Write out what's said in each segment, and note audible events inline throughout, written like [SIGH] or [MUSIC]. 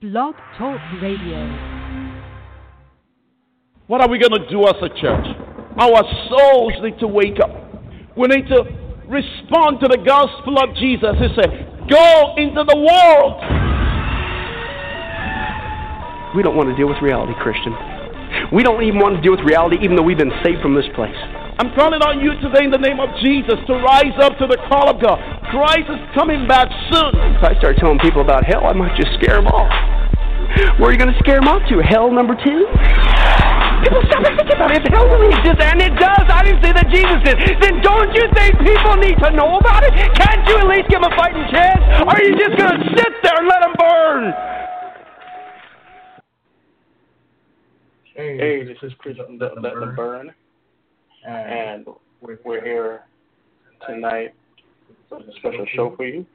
Blog Talk Radio. What are we going to do as a church? Our souls need to wake up. We need to respond to the gospel of Jesus. He said, Go into the world. We don't want to deal with reality, Christian. We don't even want to deal with reality, even though we've been saved from this place. I'm calling on you today in the name of Jesus to rise up to the call of God. Christ is coming back soon. If I start telling people about hell, I might just scare them off. Where are you going to scare them off to? Hell number two? People stop and think about it. If hell really exists, and it does, I didn't say that Jesus did, then don't you think people need to know about it? Can't you at least give them a fighting chance? Or are you just going to sit there and let them burn? Hey, Hey, this is Chris from Let Let Them Burn, and we're here tonight with a special show for you.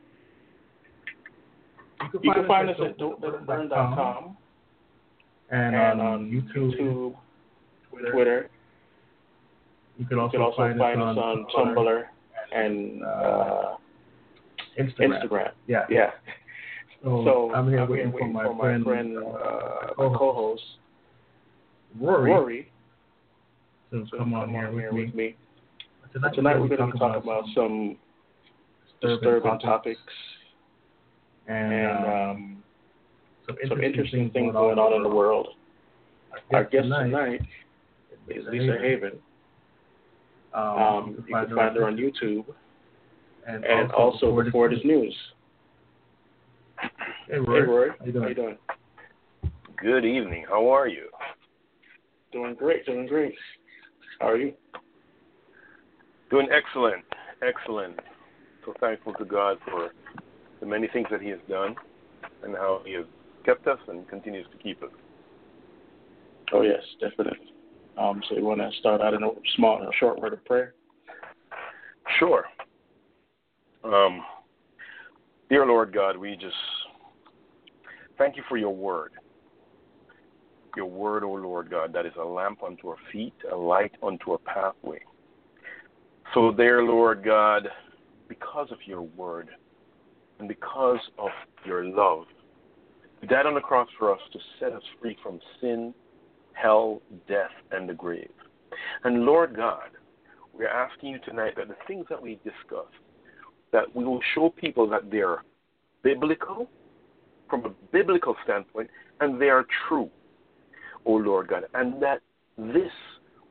You can find us at don'tletthemburn.com and, and on on YouTube, YouTube, Twitter. Twitter. You can You also, can also find, find us us on Tumblr and uh, Instagram. Instagram. Yeah. Yeah. So, So I'm here waiting, for my friend, friend, uh, uh, co-host, Rory, Rory to to come on here with me. Tonight, Tonight we're going to talk about some disturbing disturbing topics and, and um, some some interesting, interesting things going on in the world. Our guest tonight, tonight is Lisa Haven. Um, Um, you can find her on YouTube and, and also Before It's News. Hey, Hey, Roy, How you doing? How you doing? Good evening. How are you? Doing great, doing great. How are you? Doing excellent. Excellent. So thankful to God for the many things that He has done and how He has kept us and continues to keep us. Oh yes, definitely. Um, so you want to start out in a small, a short word of prayer? Sure. Um, dear Lord God, we just thank you for your word. Your word, O Lord God, that is a lamp unto our feet, a light unto our pathway. So, there, Lord God, because of your word and because of your love, you died on the cross for us to set us free from sin, hell, death, and the grave. And Lord God, we're asking you tonight that the things that we discuss, that we will show people that they are biblical, from a biblical standpoint, and they are true, O Lord God, and that this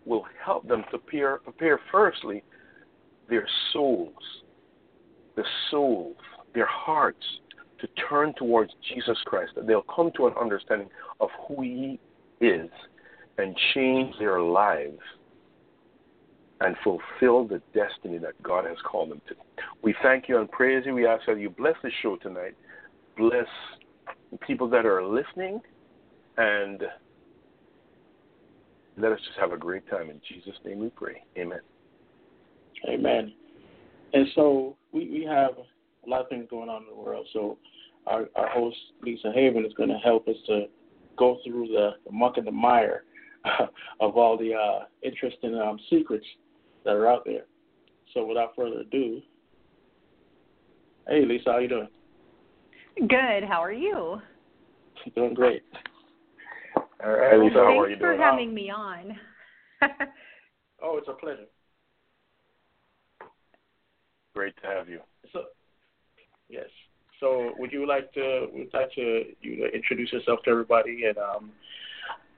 will help them to prepare, prepare firstly their souls, the souls, their hearts to turn towards Jesus Christ, that they'll come to an understanding of who He is and change their lives and fulfill the destiny that God has called them to. We thank you and praise you. We ask that you bless the show tonight. Bless the people that are listening and let us just have a great time. In Jesus' name we pray. Amen. Amen. And so we, we have a lot of things going on in the world. So our, our host, Lisa Haven, is going to help us to go through the, the muck and the mire [LAUGHS] of all the uh, interesting um, secrets that are out there. So without further ado, hey, Lisa, how you doing? Good. How are you? [LAUGHS] Doing great. All right, Lisa, how Thanks are you doing for having me on. [LAUGHS] Oh, it's a pleasure. Great to have you. So, yes. So, would you like to would like to you to introduce yourself to everybody and um,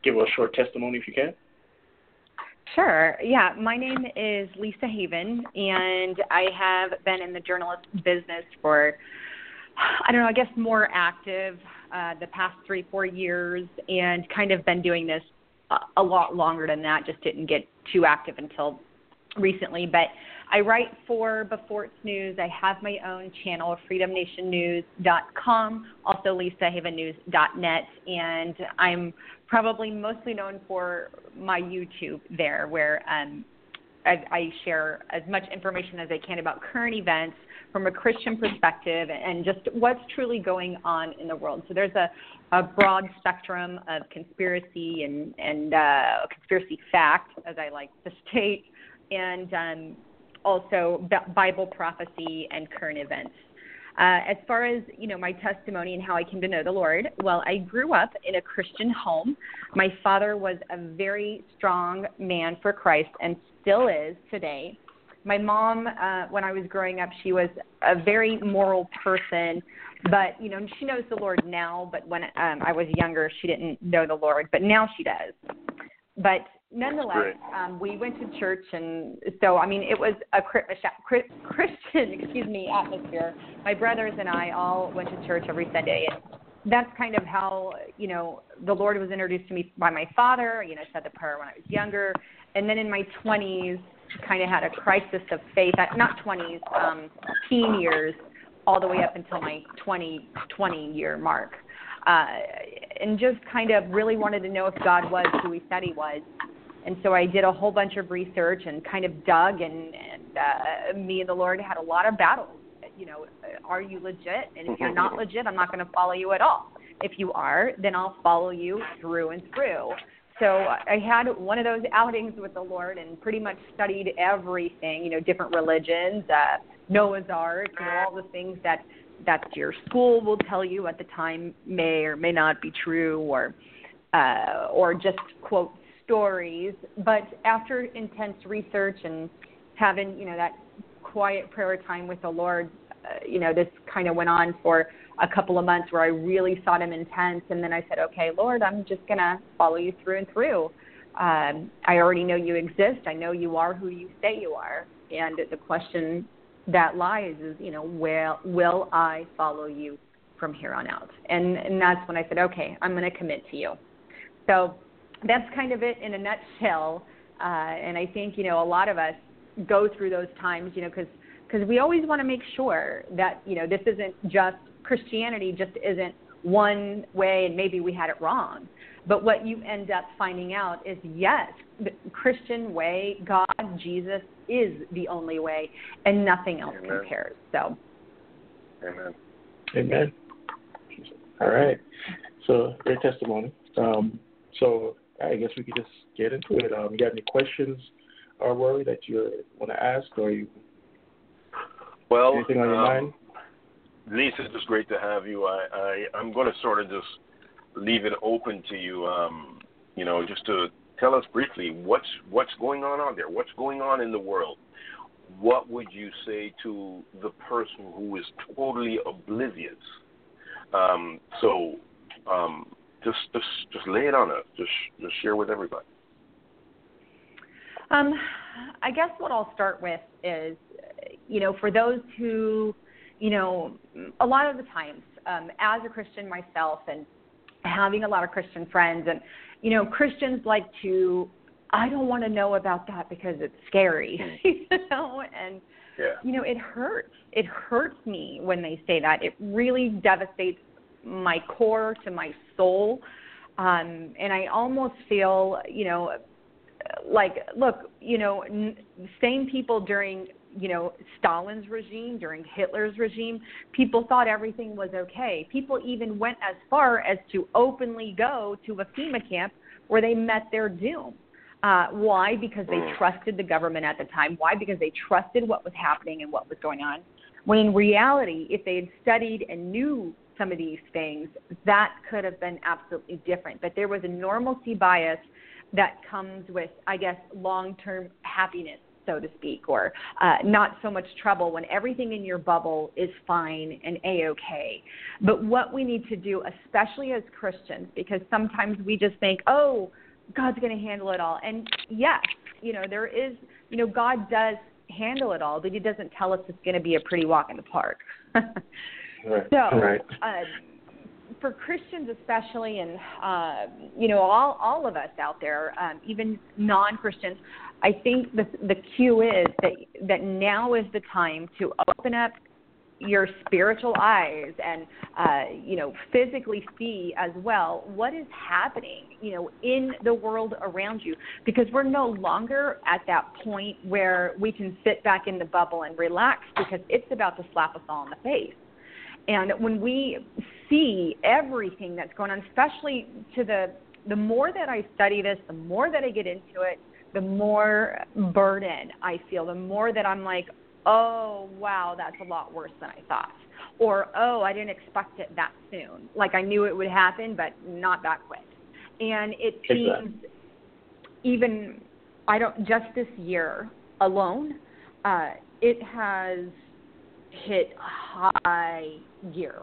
give a short testimony if you can? Sure. Yeah, my name is Lisa Haven, and I have been in the journalist business for, I don't know, I guess more active uh, the past three, four years, and kind of been doing this a, a lot longer than that. Just didn't get too active until recently. But I write for Before It's News. I have my own channel, freedomnationnews.com, also lisahavennews.net, and I'm probably mostly known for my YouTube there, where um, I, I share as much information as I can about current events from a Christian perspective and just what's truly going on in the world. So there's a, a broad spectrum of conspiracy and, and uh, conspiracy fact, as I like to [LAUGHS] state, and um, also Bible prophecy and current events. Uh, as far as you know, my testimony and how I came to know the Lord. Well, I grew up in a Christian home. My father was a very strong man for Christ and still is today. My mom, uh, when I was growing up, she was a very moral person, but you know she knows the Lord now. But when um, I was younger, she didn't know the Lord, but now she does. But nonetheless, um, we went to church, and so I mean, it was a [LAUGHS] Christian, excuse me, atmosphere. My brothers and I all went to church every Sunday, and that's kind of how you know the Lord was introduced to me by my father. You know, I said the prayer when I was younger, and then in my 20s, kind of had a crisis of faith. Not 20s, um, teen years, all the way up until my 20 20 year mark. Uh, and just kind of really wanted to know if God was who He said He was and so I did a whole bunch of research and kind of dug, and, and uh, me and the Lord had a lot of battles. You know, are you legit? And if you're not [LAUGHS] legit, I'm not going to follow you at all. If you are, then I'll follow you through and through. So I had one of those outings with the Lord and pretty much studied everything, you know, different religions, uh, Noah's Ark, you know, all the things that that your school will tell you at the time may or may not be true, or uh, or just quote stories, but after intense research and having, you know, that quiet prayer time with the Lord, uh, you know, this kind of went on for a couple of months where I really sought Him intense. And then I said, okay, Lord, I'm just going to follow you through and through. Um, I already know you exist. I know you are who you say you are. And the question that lies is, you know, will, will I follow you from here on out? And, and that's when I said, okay, I'm going to commit to you. So that's kind of it in a nutshell. Uh, and I think you know a lot of us go through those times, you know, because because we always want to make sure that you know this isn't just Christianity, just isn't one way, and maybe we had it wrong. But what you end up finding out is yes, the Christian way, God, Jesus is the only way, and nothing else Amen. compares. So. Amen. Amen. All right. So great testimony. Um, so I guess we could just get into it. Um, you got any questions or worry that you want to ask, or you well, anything on your um, mind? Lisa, it's just great to have you. I, I I'm going to sort of just leave it open to you. Um, you know, just to tell us briefly what's what's going on out there. What's going on in the world? What would you say to the person who is totally oblivious? Um, so, um, just just just lay it on us. Just just share with everybody. Um, I guess what I'll start with is, you know, for those who, you know, a lot of the times, um, as a Christian myself and having a lot of Christian friends, and you know, Christians like to, I don't want to know about that because it's scary, [LAUGHS] you know, and yeah. you know, it hurts. It hurts me when they say that. It really devastates my core to my soul um and i almost feel you know like look you know n- same people during you know Stalin's regime during Hitler's regime people thought everything was okay people even went as far as to openly go to a FEMA camp where they met their doom uh, why? Because they mm. trusted the government at the time. Why? Because they trusted what was happening and what was going on. When in reality, if they had studied and knew some of these things, that could have been absolutely different. But there was a normalcy bias that comes with, I guess, long term happiness, so to speak, or uh, not so much trouble when everything in your bubble is fine and a okay. But what we need to do, especially as Christians, because sometimes we just think, oh, God's going to handle it all. And yes, you know, there is, you know, God does handle it all, but He doesn't tell us it's going to be a pretty walk in the park. [LAUGHS] Right. So, right. Uh, for Christians especially, and uh, you know, all all of us out there, um, even non-Christians, I think the the cue is that that now is the time to open up your spiritual eyes and uh, you know physically see as well what is happening you know in the world around you because we're no longer at that point where we can sit back in the bubble and relax because it's about to slap us all in the face and when we see everything that's going on, especially to the the more that I study this, the more that I get into it, the more burden I feel, the more that I'm like, oh wow, that's a lot worse than I thought. or oh, I didn't expect it that soon. Like I knew it would happen, but not that quick. And it seems Exactly. even I don't just this year alone, uh, it has hit high gear.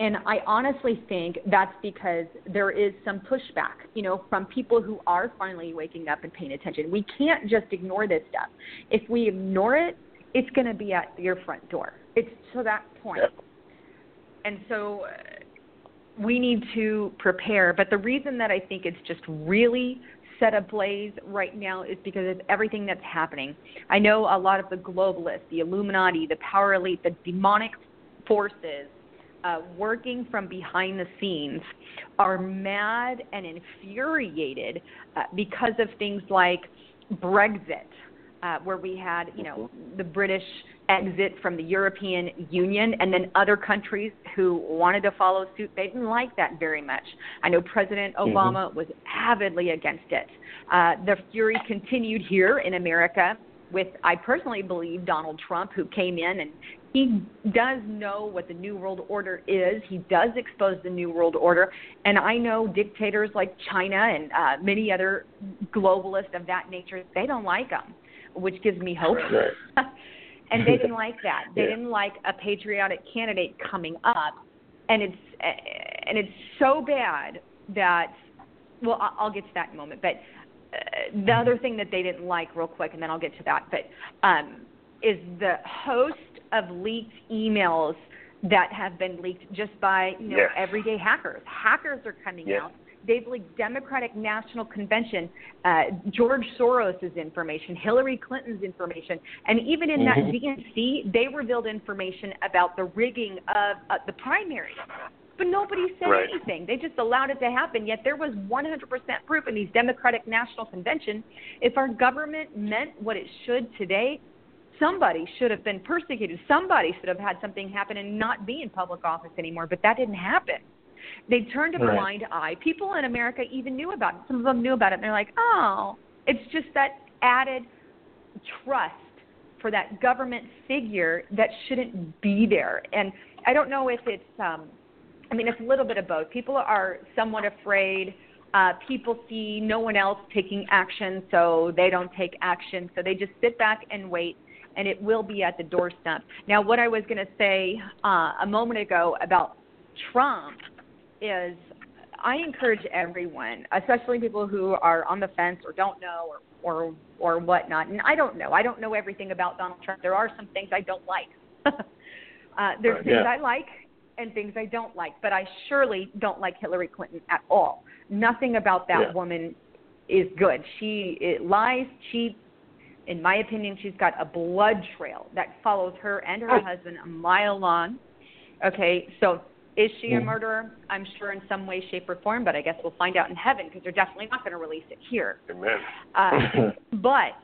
And I honestly think that's because there is some pushback, you know, from people who are finally waking up and paying attention. We can't just ignore this stuff. If we ignore it, it's going to be at your front door. It's to that point. And so we need to prepare. But the reason that I think it's just really set ablaze right now is because of everything that's happening. I know a lot of the globalists, the Illuminati, the power elite, the demonic forces uh, working from behind the scenes are mad and infuriated uh, because of things like Brexit, uh, where we had, you know, the British exit from the European Union, and then other countries who wanted to follow suit. They didn't like that very much. I know President Obama was avidly against it. Uh, the fury continued here in America with, I personally believe, Donald Trump, who came in and he does know what the New World Order is. He does expose the New World Order. And I know dictators like China and uh, many other globalists of that nature, they don't like him, which gives me hope. Right. [LAUGHS] and they didn't like that. They Yeah. didn't like a patriotic candidate coming up. And it's and it's so bad that well, I'll get to that in a moment. But the other thing that they didn't like, real quick, and then I'll get to that. But um, is the host of leaked emails that have been leaked just by you know Yes. everyday hackers. Hackers are coming Yes. out. They've leaked Democratic National Convention, uh, George Soros' information, Hillary Clinton's information, and even in that DNC, they revealed information about the rigging of uh, the primaries. But nobody said Right. anything. They just allowed it to happen. Yet there was 100% proof in these Democratic National Convention. If our government meant what it should today, somebody should have been persecuted. Somebody should have had something happen and not be in public office anymore. But that didn't happen. They turned a Right. blind eye. People in America even knew about it. Some of them knew about it, and they're like, "Oh, it's just that added trust for that government figure that shouldn't be there." And I don't know if it's. um I mean, it's a little bit of both. People are somewhat afraid. Uh, people see no one else taking action, so they don't take action. So they just sit back and wait, and it will be at the doorstep. Now, what I was going to say uh, a moment ago about Trump is I encourage everyone, especially people who are on the fence or don't know or or or whatnot. And I don't know. I don't know everything about Donald Trump. There are some things I don't like. [LAUGHS] uh, there's things Yeah. I like and things I don't like, but I surely don't like Hillary Clinton at all. Nothing about that Yeah. woman is good. She it lies, cheats. In my opinion, she's got a blood trail that follows her and her husband a mile long. Okay, so is she a Mhm. murderer? I'm sure in some way, shape, or form, but I guess we'll find out in heaven because they're definitely not going to release it here. Amen. Uh, [LAUGHS] but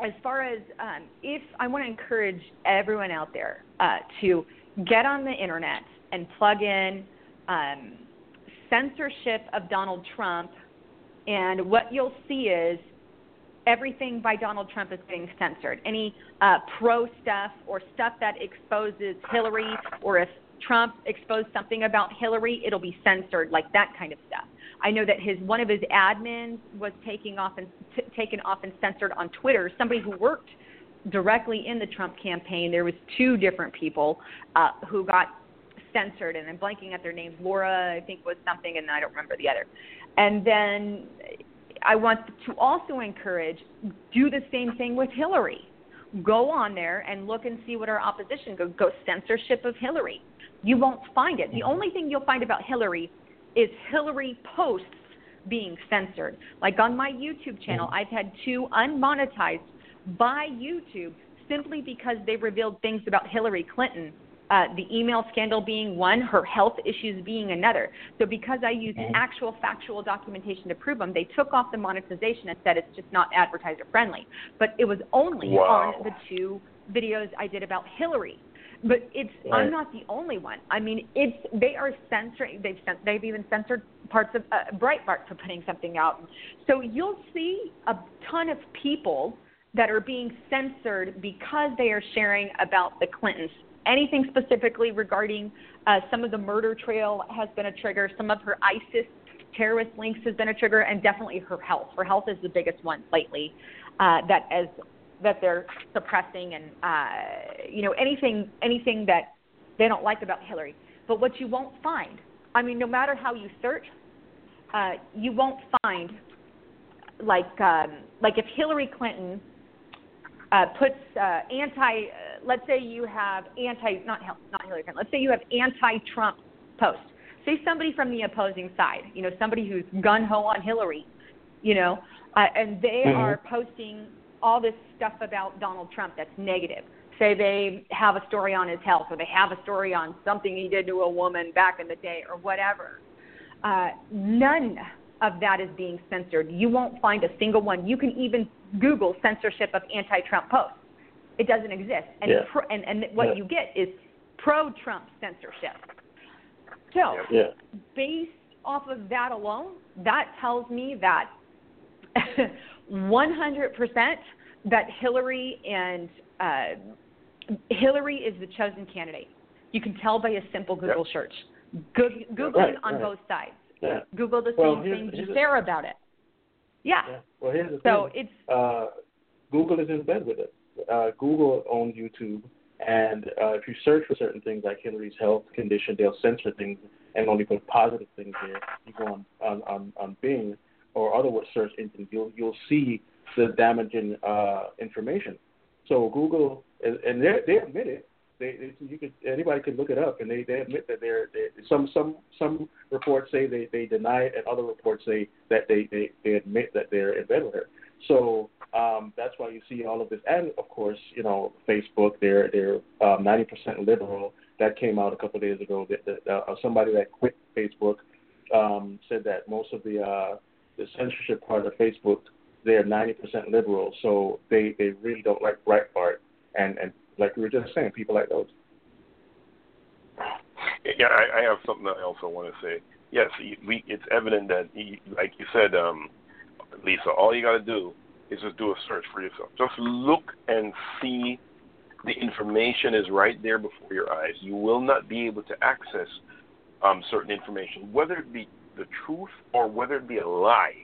as far as um, if I want to encourage everyone out there uh, to get on the internet and plug in um, censorship of Donald Trump, and what you'll see is everything by Donald Trump is being censored. Any uh, pro stuff or stuff that exposes Hillary, or if Trump exposed something about Hillary, it'll be censored, like that kind of stuff. I know that his one of his admins was taking off and t- taken off and censored on Twitter. Somebody who worked directly in the Trump campaign. There was two different people uh, who got censored, and I'm blanking at their names. Laura, I think, was something, and I don't remember the other. And then I want to also encourage do the same thing with Hillary. Go on there and look and see what our opposition go. Go censorship of Hillary. You won't find it. The only thing you'll find about Hillary is Hillary posts being censored. Like on my YouTube channel, I've had two unmonetized by YouTube simply because they revealed things about Hillary Clinton. Uh, the email scandal being one, her health issues being another. So because I used actual factual documentation to prove them, they took off the monetization and said it's just not advertiser friendly. But it was only Wow. on the two videos I did about Hillary. But it's Right. I'm not the only one. I mean, it's they are censoring. They've they've even censored parts of uh, Breitbart for putting something out. So you'll see a ton of people that are being censored because they are sharing about the Clintons anything specifically regarding uh, some of the murder trail has been a trigger. Some of her ISIS terrorist links has been a trigger, and definitely her health. Her health is the biggest one lately. Uh, that as that they're suppressing and uh, you know anything anything that they don't like about Hillary. But what you won't find, I mean, no matter how you search, uh, you won't find like um, like if Hillary Clinton uh, puts uh, anti, uh, let's say you have anti, not not Hillary Clinton, let's say you have anti-Trump posts. Say somebody from the opposing side, you know, somebody who's gun ho on Hillary, you know, uh, and they Mhm. are posting all this stuff about Donald Trump that's negative. Say they have a story on his health, or they have a story on something he did to a woman back in the day, or whatever. Uh, none of that is being censored. You won't find a single one. You can even Google censorship of anti-Trump posts. It doesn't exist, and Yeah. pro, and, and what Yeah. you get is pro-Trump censorship. So, Yeah. based off of that alone, that tells me that [LAUGHS] 100% that Hillary and uh, Hillary is the chosen candidate. You can tell by a simple Google search. Go- Google Right, it on right. both sides. Yeah. Google the Well, same here's- thing here's Sarah about it. Yeah. Yeah. Well, here's the So thing. it's uh, Google is in bed with it. Uh, Google owns YouTube, and uh, if you search for certain things like Hillary's health condition, they'll censor things and only put positive things there. You go on on, on, on Bing or other search engines, you'll you'll see the damaging uh, information. So Google, and and they they admit it. They, they you could anybody could look it up, and they, they admit that they're, they some some some reports say they, they deny it, and other reports say that they, they, they admit that they're in bed with her. So um, that's why you see all of this, and of course, you know, Facebook, they're they're um, ninety percent liberal. That came out a couple of days ago. That, that uh, somebody that quit Facebook um, said that most of the uh, the censorship part of Facebook, they're ninety percent liberal, so they they really don't like Breitbart, and and like we were just saying, people like those. Yeah, I, I have something else I also want to say. Yes, we, it's evident that, you, like you said, um, Lisa, all you got to do is just do a search for yourself. Just look and see the information is right there before your eyes. You will not be able to access um, certain information, whether it be the truth or whether it be a lie.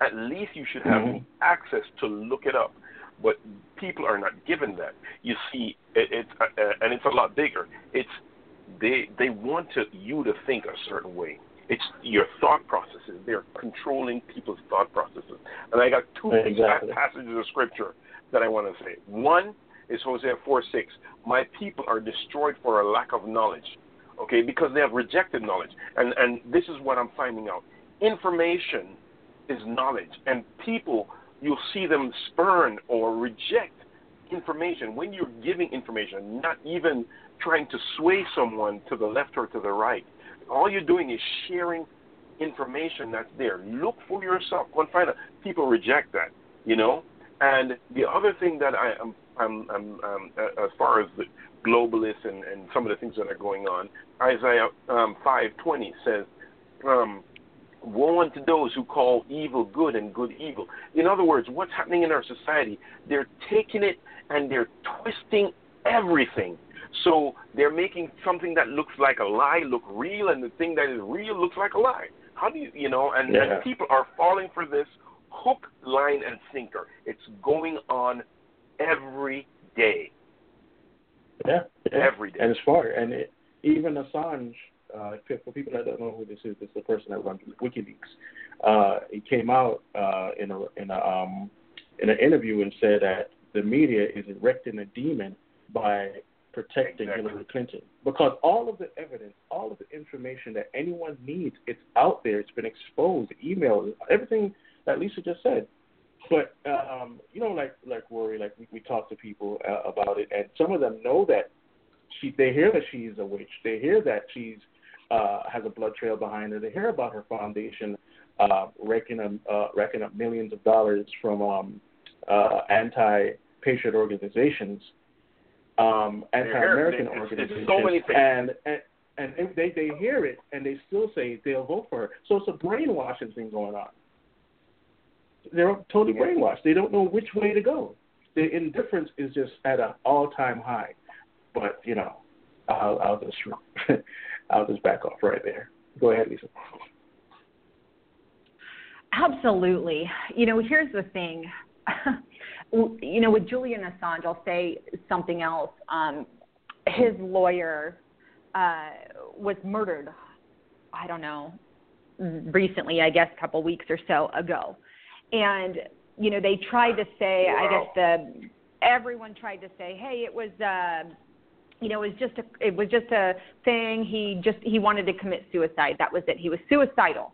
At least you should have Mhm. access to look it up. But people are not given that. You see, it, it's uh, uh, and it's a lot bigger. It's they they want to, you to think a certain way. It's your thought processes. They're controlling people's thought processes. And I got two Exactly. passages of scripture that I want to say. One is Hosea 4 6. My people are destroyed for a lack of knowledge. Okay, because they have rejected knowledge. And and this is what I'm finding out. Information is knowledge. And people you'll see them spurn or reject information when you're giving information, not even trying to sway someone to the left or to the right. All you're doing is sharing information that's there. Look for yourself. Go and find out. People reject that, you know. And the other thing that I am, I'm, I'm, um, as far as the globalists and, and some of the things that are going on, Isaiah um, 5:20 says, um, Woe unto those who call evil good and good evil. In other words, what's happening in our society? They're taking it and they're twisting everything. So they're making something that looks like a lie look real, and the thing that is real looks like a lie. How do you, you know? And, Yeah. and people are falling for this hook, line, and sinker. It's going on every day. Yeah, yeah. Every day. And it's far. And it, even Assange, uh, for people that don't know who this is, this is the person that runs WikiLeaks. Uh, he came out uh, in a in a um, in an interview and said that the media is erecting a demon by protecting Exactly. Hillary Clinton because all of the evidence, all of the information that anyone needs, it's out there. It's been exposed, emails, everything that Lisa just said. But um, you know, like like Rory, like we, we talk to people uh, about it, and some of them know that she. They hear that she's a witch. They hear that she's uh, has a blood trail behind her. They hear about her foundation uh, raking up uh, racking up millions of dollars from um, uh, anti-patriot organizations, um, anti-American It's- it's organizations, so and and and they they hear it and they still say they'll vote for her. So it's a brainwashing thing going on they're totally brainwashed. They don't know which way to go. The indifference is just at an all-time high. But you know, I'll, I'll just [LAUGHS] [LAUGHS] I'll just back off right there. Go ahead, Lisa. Absolutely. You know, here's the thing. [LAUGHS] you know, with Julian Assange, I'll say something else. Um, his lawyer uh, was murdered. I don't know, recently, I guess, a couple weeks or so ago, and you know, they tried to say, wow. I guess the everyone tried to say, hey, it was. Uh, you know, it was just a it was just a thing. He just he wanted to commit suicide. That was it. He was suicidal,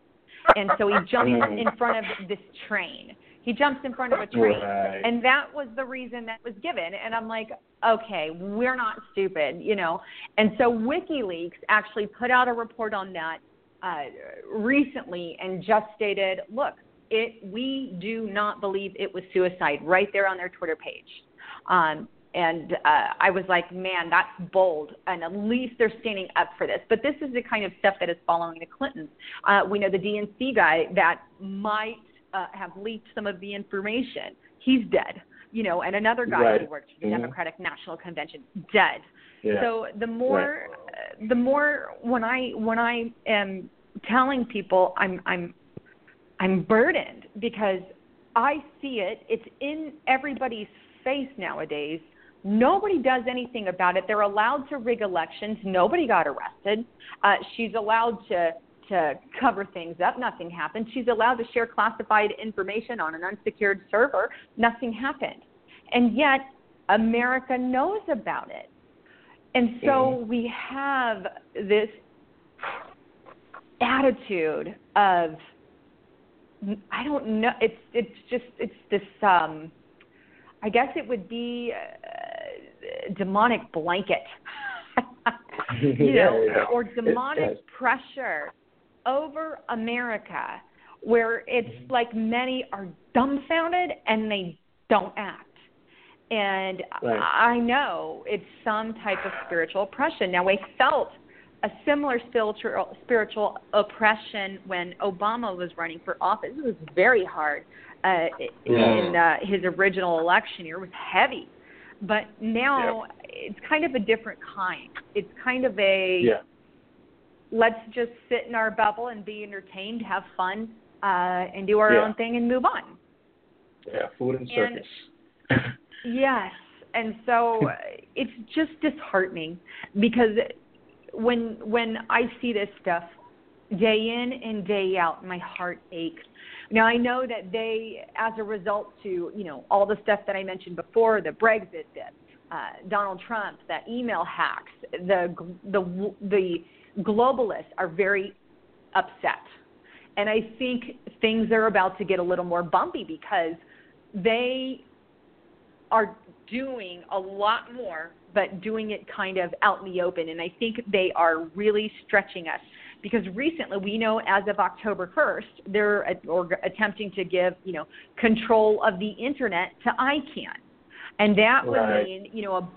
and so he [LAUGHS] jumped in front of this train. He jumps in front of a train, right. and that was the reason that was given. And I'm like, okay, we're not stupid, you know. And so WikiLeaks actually put out a report on that uh, recently and just stated, look, it we do not believe it was suicide right there on their Twitter page. Um, and uh, I was like, man, that's bold, and at least they're standing up for this. But this is the kind of stuff that is following the Clintons. Uh, we know the DNC guy that might uh, have leaked some of the information. He's dead, you know, and another guy right. who worked for the mm-hmm. Democratic National Convention, dead. Yeah. So the more, right. uh, the more when I when I am telling people, I'm I'm I'm burdened because I see it. It's in everybody's face nowadays Nobody does anything about it. They're allowed to rig elections. Nobody got arrested. Uh, she's allowed to to cover things up. Nothing happened. She's allowed to share classified information on an unsecured server. Nothing happened. And yet, America knows about it. And so we have this attitude of I don't know. It's it's just it's this. um I guess it would be. Uh, demonic blanket, [LAUGHS] [LAUGHS] you know, yeah, yeah. or demonic pressure over America, where it's mm-hmm. like many are dumbfounded and they don't act. And right. I know it's some type of spiritual oppression. Now, we felt a similar spiritual spiritual oppression when Obama was running for office. It was very hard uh, yeah. in uh, his original election year. It was heavy but now yep. it's kind of a different kind. It's kind of a yeah. let's just sit in our bubble and be entertained, have fun, uh, and do our yeah. own thing and move on. Yeah, food and circus. And, [LAUGHS] yes, and so [LAUGHS] it's just disheartening because when when I see this stuff day in and day out, my heart aches. Now I know that they, as a result to you know all the stuff that I mentioned before, the Brexit, the uh, Donald Trump, the email hacks, the the the globalists are very upset, and I think things are about to get a little more bumpy because they are doing a lot more, but doing it kind of out in the open, and I think they are really stretching us because recently we know as of October 1st they're or attempting to give you know control of the internet to ICANN. And that would right. mean, you know,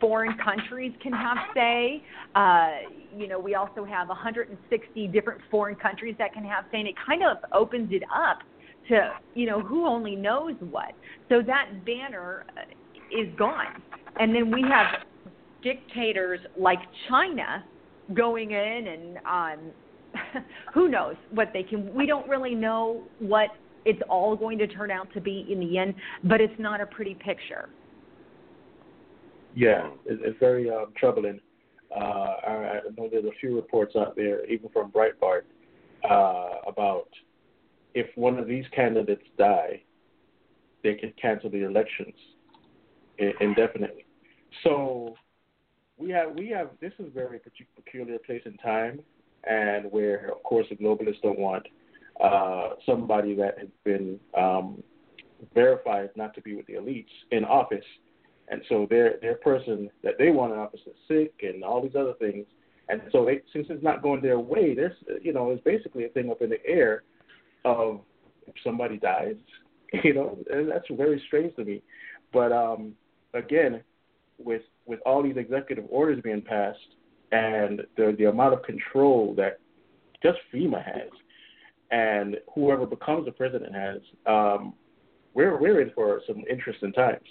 foreign countries can have say. Uh, you know, we also have 160 different foreign countries that can have say, and it kind of opens it up to, you know, who only knows what. So that banner uh, is gone. And then we have dictators like China going in and um, [LAUGHS] who knows what they can. We don't really know what it's all going to turn out to be in the end, but it's not a pretty picture. Yeah, it's very um, troubling. Uh, I know there's a few reports out there, even from Breitbart, uh, about if one of these candidates die, they can cancel the elections indefinitely. So we have we have this is a very peculiar place and time, and where of course the globalists don't want uh, somebody that has been um, verified not to be with the elites in office, and so their their person that they want in office is sick and all these other things, and so they since it's not going their way, there's you know it's basically a thing up in the air of if somebody dies, [LAUGHS] you know, and that's very strange to me, but um, again with with all these executive orders being passed and the the amount of control that just FEMA has and whoever becomes the president has, um, we're we're in for some interesting times.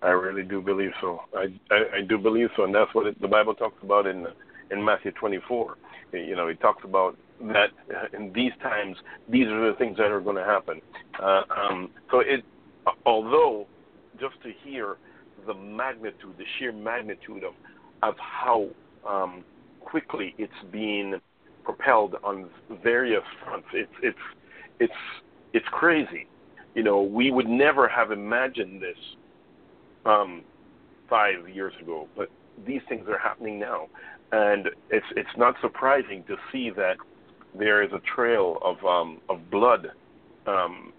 I really do believe so. I, I, I do believe so, and that's what it, the Bible talks about in in Matthew 24. You know, it talks about that in these times, these are the things that are going to happen. Uh, um, so it, although just to hear the magnitude, the sheer magnitude of of how um, quickly it's being propelled on various fronts, it's it's it's it's crazy. You know, we would never have imagined this um, five years ago, but these things are happening now, and it's it's not surprising to see that there is a trail of um, of blood, um,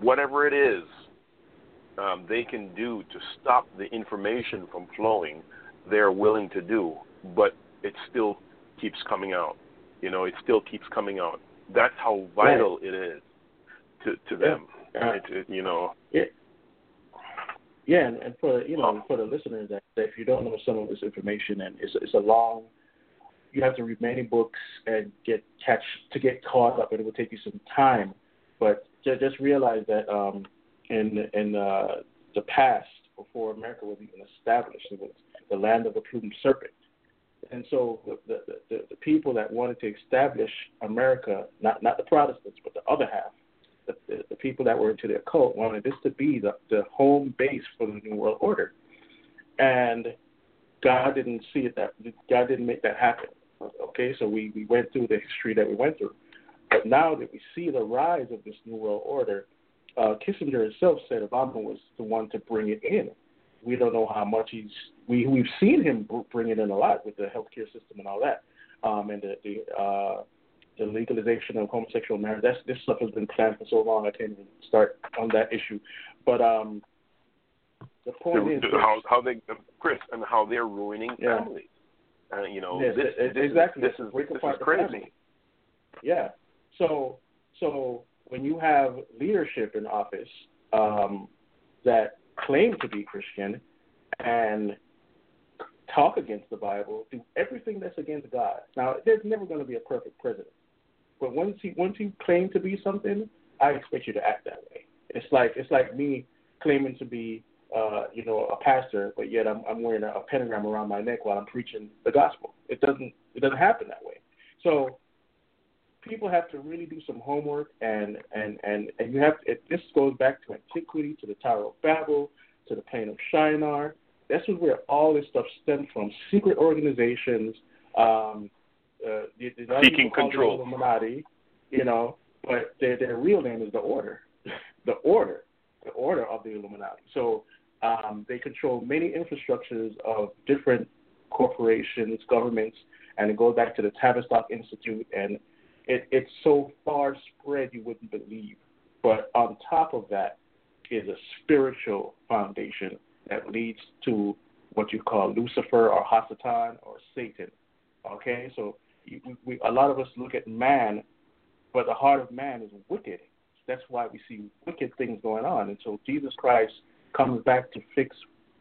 whatever it is, um, they can do to stop the information from flowing. They're willing to do, but it still keeps coming out. You know, it still keeps coming out. That's how vital right. it is to to them. Yeah. It, it, you know. Yeah. Yeah, and, and for you know for the listeners if you don't know some of this information and it's it's a long you have to read many books and get catch to get caught up and it will take you some time. But just, just realize that um in in uh, the past before America was even established, it was the land of the plumed serpent. And so the, the, the, the people that wanted to establish America, not not the Protestants, but the other half, the, the, the people that were into the occult wanted this to be the, the home base for the New World Order. And God didn't see it that God didn't make that happen. Okay, so we, we went through the history that we went through. But now that we see the rise of this New World Order, uh, Kissinger himself said Obama was the one to bring it in. We don't know how much he's. We we've seen him bring it in a lot with the healthcare system and all that, um, and the the, uh, the legalization of homosexual marriage. That's this stuff has been planned for so long. I can't even start on that issue. But um, the point the, is how how they Chris and how they're ruining Yeah. families. Uh, you know, Yes, this, this exactly. Is, this is this is crazy. family. Yeah. So so when you have leadership in office um, that claim to be Christian and talk against the Bible, do everything that's against God. Now, there's never going to be a perfect president, but once you once you claim to be something, I expect you to act that way. It's like it's like me claiming to be uh, you know, a pastor, but yet I'm, I'm wearing a, a pentagram around my neck while I'm preaching the gospel. It doesn't it doesn't happen that way. So people have to really do some homework, and and and and you have to, it, this goes back to antiquity, to the Tower of Babel, to the plain of Shinar. That's where all this stuff stems from. Secret organizations, um, uh, the, the Seeking people call it control. Illuminati, you know, but their their real name is the Order, [LAUGHS] the Order, the Order of the Illuminati. So um, they control many infrastructures of different corporations, governments, and it goes back to the Tavistock Institute, and it, it's so far spread you wouldn't believe. But on top of that is a spiritual foundation that leads to what you call Lucifer or Hasatan or Satan. Okay, so we, we, a lot of us look at man, but the heart of man is wicked. That's why we see wicked things going on. And so Jesus Christ comes back to fix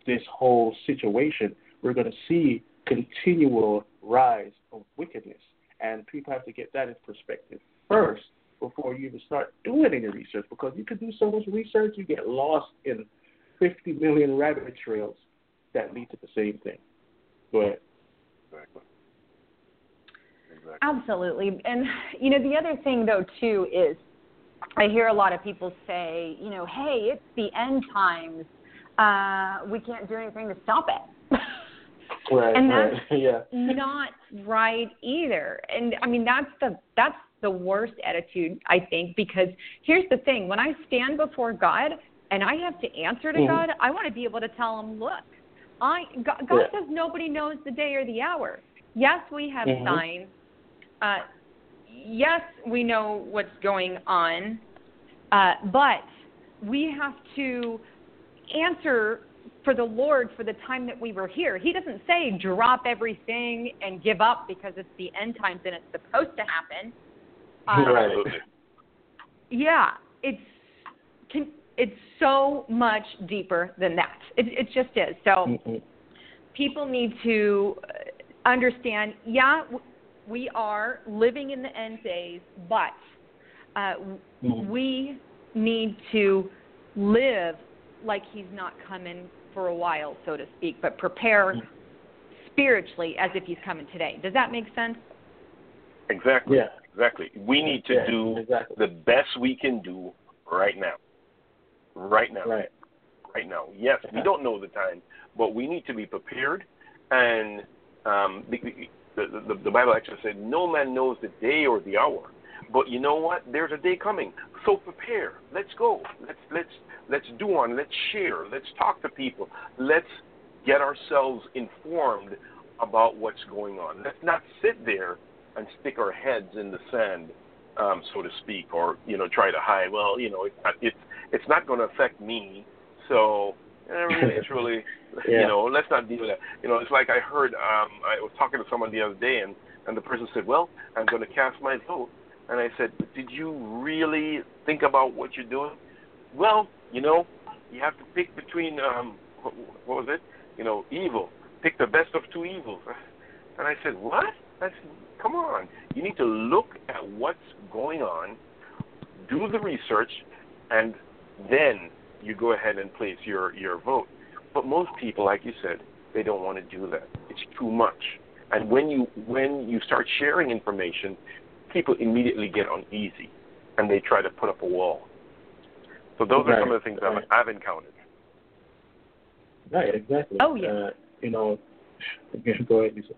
this whole situation. We're going to see continual rise of wickedness, and people have to get that in perspective first before you even start doing any research. Because you can do so much research, you get lost in 50 million rabbit trails that lead to the same thing. Go ahead. Exactly. Exactly. Absolutely. And, you know, the other thing, though, too, is I hear a lot of people say, you know, hey, it's the end times. Uh, we can't do anything to stop it. Right, and right. that's [LAUGHS] yeah. not right either. And I mean, that's the that's the worst attitude I think because here's the thing: when I stand before God and I have to answer to Mhm. God, I want to be able to tell Him, look, I God, God Yeah. says nobody knows the day or the hour. Yes, we have Mhm. signs. Uh, yes, we know what's going on, uh, but we have to answer for the Lord for the time that we were here. He doesn't say drop everything and give up because it's the end times and it's supposed to happen. Uh, Right. Yeah, it's can, it's so much deeper than that. It, it just is. So Mhm. people need to uh, understand. Yeah, we are living in the end days, but uh, w Mhm. we need to live like he's not coming for a while, so to speak, but prepare Mm-hmm. spiritually as if he's coming today. Does that make sense? Exactly. Yeah. Exactly. We need to Yeah, do exactly. the best we can do right now. Right now. Right. Right now. Yes, we don't know the time, but we need to be prepared. And um, the, the, the, the Bible actually said, "No man knows the day or the hour." But you know what? There's a day coming. So prepare. Let's go. Let's let's let's do on. Let's share. Let's talk to people. Let's get ourselves informed about what's going on. Let's not sit there and stick our heads in the sand, um, so to speak, or you know try to hide. Well, you know, it's not, it's it's not going to affect me, so eh, [LAUGHS] really, truly, Yeah. you know, let's not deal with that. You know, it's like I heard. Um, I was talking to someone the other day, and and the person said, "Well, I'm going to cast my vote," and I said, "Did you really think about what you're doing?" Well, you know, you have to pick between um, what, what was it? You know, evil. Pick the best of two evils. [LAUGHS] And I said, what? I said, come on. You need to look at what's going on, do the research, and then you go ahead and place your, your vote. But most people, like you said, they don't want to do that. It's too much. And when you when you start sharing information, people immediately get uneasy, and they try to put up a wall. So those are some of the things right. I've, I've encountered. Right, exactly. Oh, yeah. Uh, you know, [LAUGHS] go ahead, Lisa.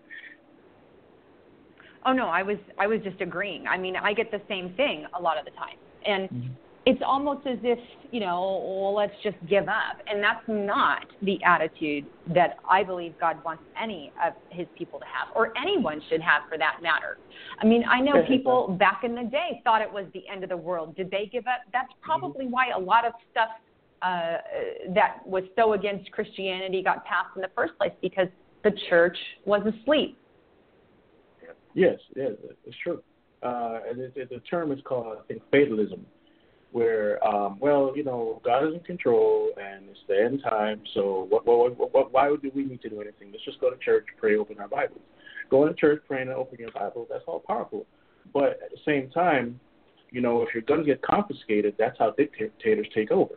Oh no, I was I was just agreeing. I mean, I get the same thing a lot of the time. And Mhm. It's almost as if, you know, well, let's just give up. And that's not the attitude that I believe God wants any of his people to have, or anyone should have for that matter. I mean, I know people back in the day thought it was the end of the world. Did they give up? That's probably why a lot of stuff uh, that was so against Christianity got passed in the first place because the church was asleep. Yes, yes, it's true. Uh, and it, it, the term is called, I think, fatalism, where, um, well, you know, God is in control and it's the end time, so what, what, what, what, why do we need to do anything? Let's just go to church, pray, open our Bibles. Going to church, praying, and opening your Bible, that's all powerful. But at the same time, you know, if your guns get confiscated, that's how dictators take over.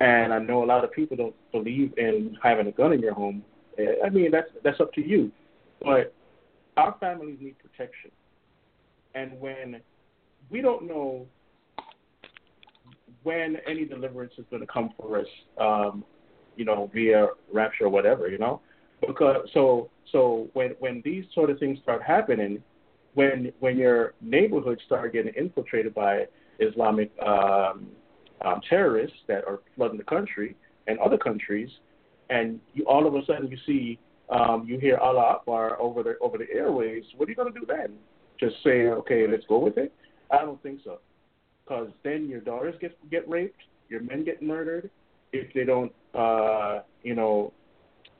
And I know a lot of people don't believe in having a gun in your home. I mean, that's that's up to you. But our families need protection. And when we don't know when any deliverance is going to come for us, um, you know, via rapture or whatever, you know, because so so when when these sort of things start happening, when when your neighborhood start getting infiltrated by Islamic um, um, terrorists that are flooding the country and other countries, and you all of a sudden you see um, you hear Allah Akbar over the over the airways, what are you going to do then? Just say, okay, let's go with it? I don't think so, because then your daughters get get raped, your men get murdered if they don't, uh, you know,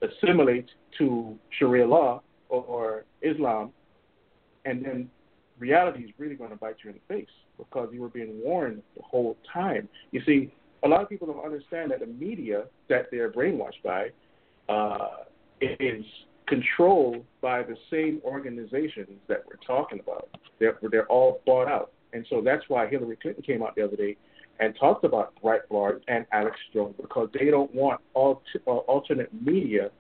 assimilate to Sharia law or Islam, and then reality is really going to bite you in the face because you were being warned the whole time. You see, a lot of people don't understand that the media that they're brainwashed by uh, is controlled by the same organizations that we're talking about. They're, they're all bought out. And so that's why Hillary Clinton came out the other day and talked about Breitbart and Alex Jones because they don't want alt- uh, alternate media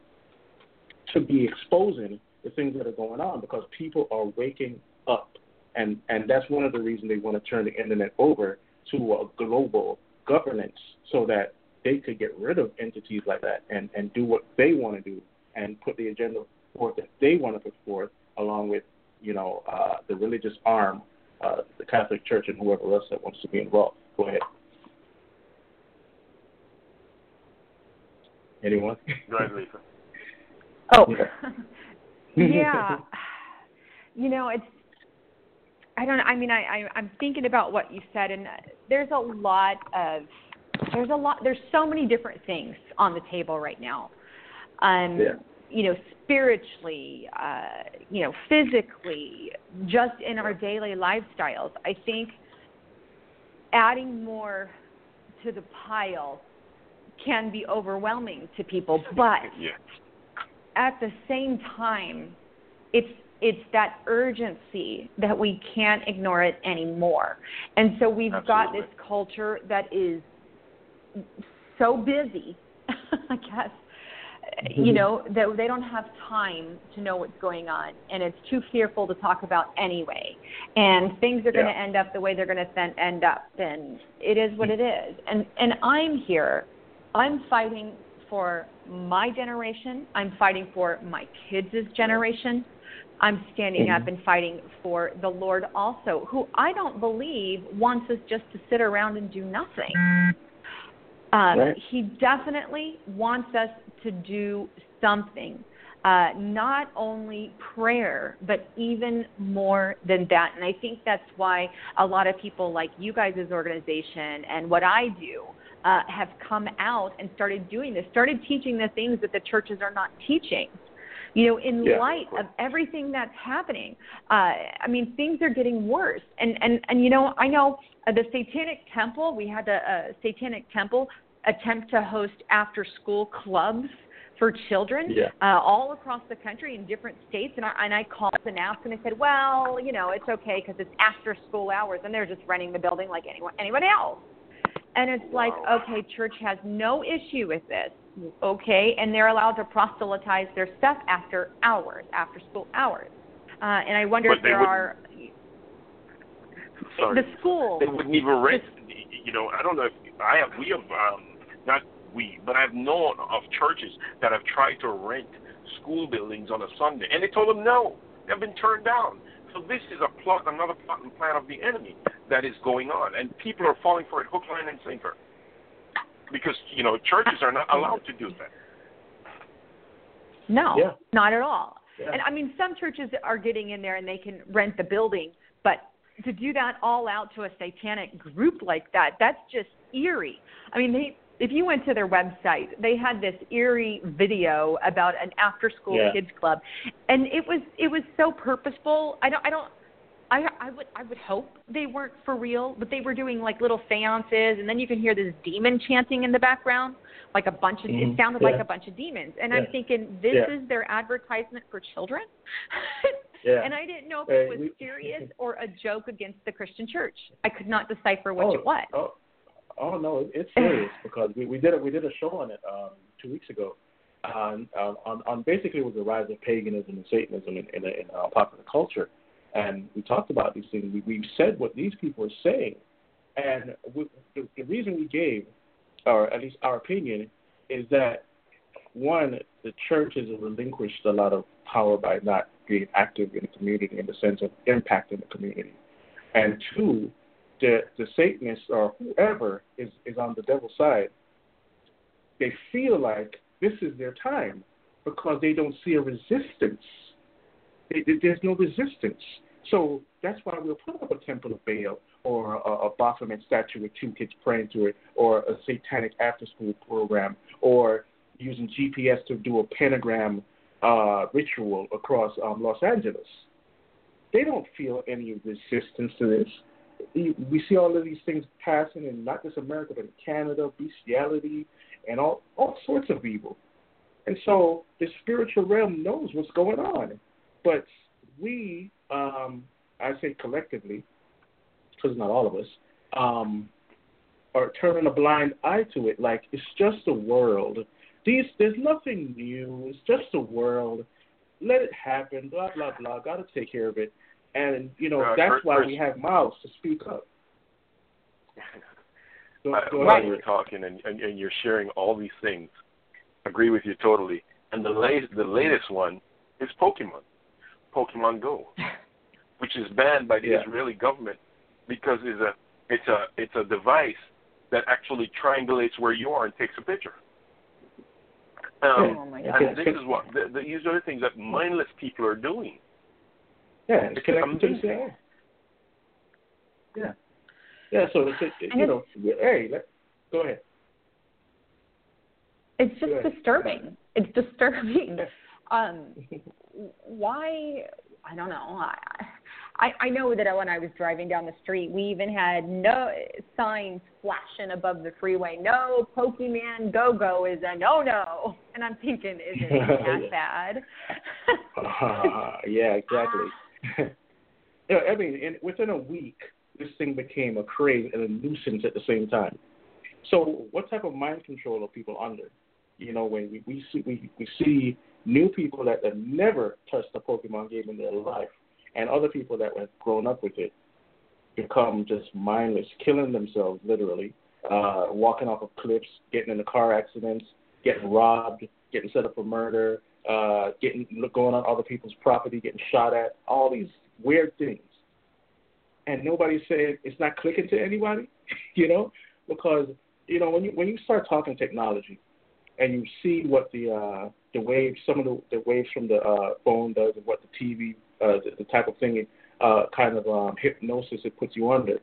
to be exposing the things that are going on because people are waking up. And, and that's one of the reasons they want to turn the internet over to a global governance so that they could get rid of entities like that and, and do what they want to do and put the agenda forth that they want to put forth along with, you know, uh, the religious arm, uh, the Catholic Church and whoever else that wants to be involved. Go ahead. Anyone? Go ahead, Lisa. [LAUGHS] Oh, Yeah. [LAUGHS] yeah. You know, it's. I don't. know. I mean, I, I I'm thinking about what you said, and there's a lot of there's a lot there's so many different things on the table right now. Um, Yeah. You know, spiritually, uh, you know, physically, just in our daily lifestyles. I think adding more to the pile can be overwhelming to people, but Yeah. at the same time, it's it's that urgency that we can't ignore it anymore. And so we've got this culture that is so busy [LAUGHS] I guess. You mm-hmm. know that they don't have time to know what's going on, and it's too fearful to talk about anyway. And things are going to end up the way they're going to end up, and it is what it is. And and I'm here. I'm fighting for my generation. I'm fighting for my kids' generation. I'm standing up mm-hmm. and fighting for the Lord also, who I don't believe wants us just to sit around and do nothing. Um, Right. He definitely wants us to do something. Uh, not only prayer, but even more than that. And I think that's why a lot of people like you guys' organization and what I do uh, have come out and started doing this, started teaching the things that the churches are not teaching. You know, in Yeah. light of everything that's happening, uh, I mean, things are getting worse. And and and you know, I know uh, the Satanic Temple. We had a, a Satanic Temple attempt to host after-school clubs for children Yeah. uh, all across the country in different states. And I, and I called and asked, and I said, well, you know, it's okay because it's after-school hours, and they're just renting the building like anyone anyone else. And it's like, okay, church has no issue with this, okay, and they're allowed to proselytize their stuff after hours, after school hours. Uh, and I wonder But if there are Sorry. the school. They wouldn't even rent. You know, I don't know if I have. We have um, not we, but I've known of churches that have tried to rent school buildings on a Sunday, and they told them no. They've been turned down. So this is a plot, another plot and plan of the enemy that is going on, and people are falling for it hook, line, and sinker. Because you know churches are not allowed to do that. No, Yeah. not at all. Yeah. And I mean, some churches are getting in there and they can rent the building, but to do that all out to a satanic group like that, that's just eerie. I mean, they if you went to their website, they had this eerie video about an after-school Yeah. kids club, and it was it was so purposeful. I don't I don't. I, I would I would hope they weren't for real, but they were doing like little seances, and then you can hear this demon chanting in the background, like a bunch of. Mhm. It sounded Yeah. like a bunch of demons, and Yeah. I'm thinking this Yeah. is their advertisement for children. [LAUGHS] Yeah. And I didn't know if it was we- [LAUGHS] serious or a joke against the Christian church. I could not decipher which oh, it was. Oh, oh no, it's [SIGHS] serious because we, we did a, we did a show on it um, two weeks ago on, on on on basically it was the rise of paganism and Satanism in in, in uh, popular culture, and we talked about these things. We we said what these people are saying, and we, the, the reason we gave, or at least our opinion, is that one, the church has relinquished a lot of power by not being active in the community in the sense of impacting the community, and two, the the Satanists or whoever is is on the devil's side, they feel like this is their time because they don't see a resistance. There's no resistance, so that's why we'll put up a temple of Baal or a, a Baphomet statue with two kids praying to it, or a satanic after-school program, or using GPS to do a pentagram uh, ritual across um, Los Angeles. They don't feel any resistance to this we see all of these things passing in not just America but in Canada, bestiality and all all sorts of evil. And so the spiritual realm knows what's going on. But we, um, I say collectively, because not all of us, um, are turning a blind eye to it. Like it's just a world. These there's nothing new. It's just a world. Let it happen. Blah blah blah. Got to take care of it. And you know Uh, that's Chris- why Chris- we have mouths to speak up. [LAUGHS] Go, go while you're talking and, and, and you're sharing all these things, agree with you totally. And the latest, the latest one is Pokemon, Pokemon Go, [LAUGHS] which is banned by the Yeah. Israeli government because it's a it's a it's a device that actually triangulates where you are and takes a picture. Um, Oh my Okay. and this is what the, the, these are the things that mindless people are doing. Yeah, it's connected to the amazing. CIA. Yeah. Yeah, so it's, it, And you know, hey, let, go ahead. It's just ahead. disturbing. It's disturbing. Um, why? I don't know. I, I I know that when I was driving down the street, we even had no signs flashing above the freeway. No Pokemon Go Go is a no no. And I'm thinking, is it that [LAUGHS] bad? Uh, [LAUGHS] yeah, exactly. [LAUGHS] yeah, I mean, in, within a week, this thing became a craze and a nuisance at the same time. So, what type of mind control are people under? You know, when we, we see we, we see new people that have never touched a Pokemon game in their life, and other people that have grown up with it become just mindless, killing themselves literally, uh, walking off of cliffs, getting into car accidents, getting robbed, getting set up for murder, uh, getting going on other people's property, getting shot at, all these weird things. And nobody said it's not clicking to anybody, [LAUGHS] you know, because you know when you when you start talking technology, and you see what the uh, the waves, some of the, the waves from the uh, phone does, and what the TV, uh, the, the type of thing, uh, kind of um, hypnosis it puts you under.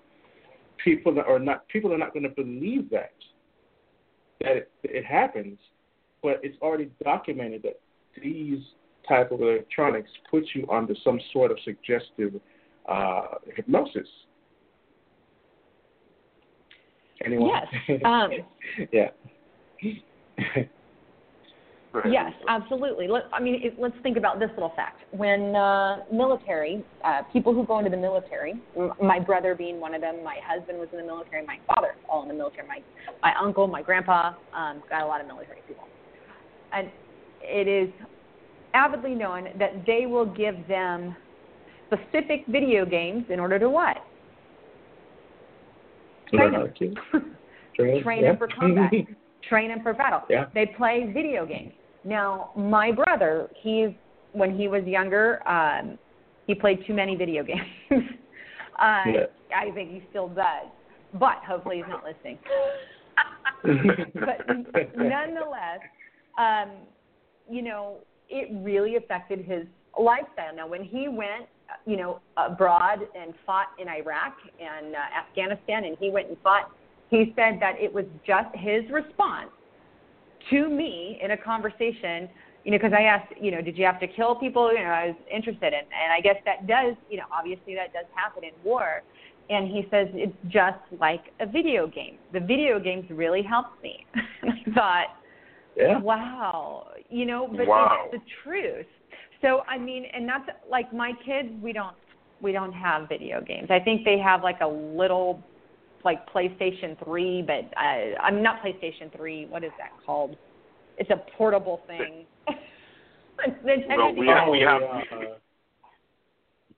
People are not people are not going to believe that that it, it happens, but it's already documented that these type of electronics put you under some sort of suggestive uh, hypnosis. Anyone? Yes. Um, [LAUGHS] yeah. [LAUGHS] Yes, absolutely. Let, I mean, it, let's think about this little fact. When uh, military, uh, people who go into the military, m- my brother being one of them, my husband was in the military, my father all in the military, my my uncle, my grandpa, um, got a lot of military people, and it is avidly known that they will give them specific video games in order to what? [LAUGHS] Train them. Train, Train yeah. them for combat. [LAUGHS] train them for battle. Yeah. They play video games. Now, my brother, he's when he was younger, um, he played too many video [LAUGHS] games. uh, Yeah. I think he still does, but hopefully he's not listening. [LAUGHS] but nonetheless, um, you know, it really affected his lifestyle. Now, when he went, you know, abroad and fought in Iraq and uh, Afghanistan, and he went and fought, he said that it was just his response to me in a conversation. You know, because I asked, you know, did you have to kill people? You know, I was interested in, and I guess that does, you know, obviously that does happen in war. And he says it's just like a video game. The video games really helped me. [LAUGHS] and I thought, yeah. Wow. You know, but Wow. it's the truth. So I mean, and that's like my kids. We don't we don't have video games. I think they have like a little like PlayStation Three, but I, I'm not PlayStation Three. What is that called? It's a portable thing. [LAUGHS] Nintendo Well, we have- we have- uh,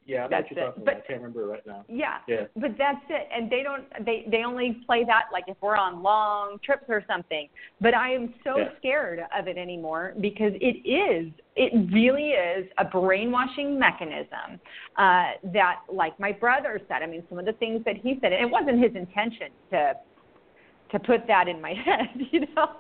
yeah, I That's what you're it. But- I can't remember right now. Yeah. Yeah. But that's it. And they don't they they only play that like if we're on long trips or something. But I am so Yeah. scared of it anymore because it is it really is a brainwashing mechanism uh that like my brother said. I mean some of the things that he said and it wasn't his intention to to put that in my [LAUGHS] head, you know.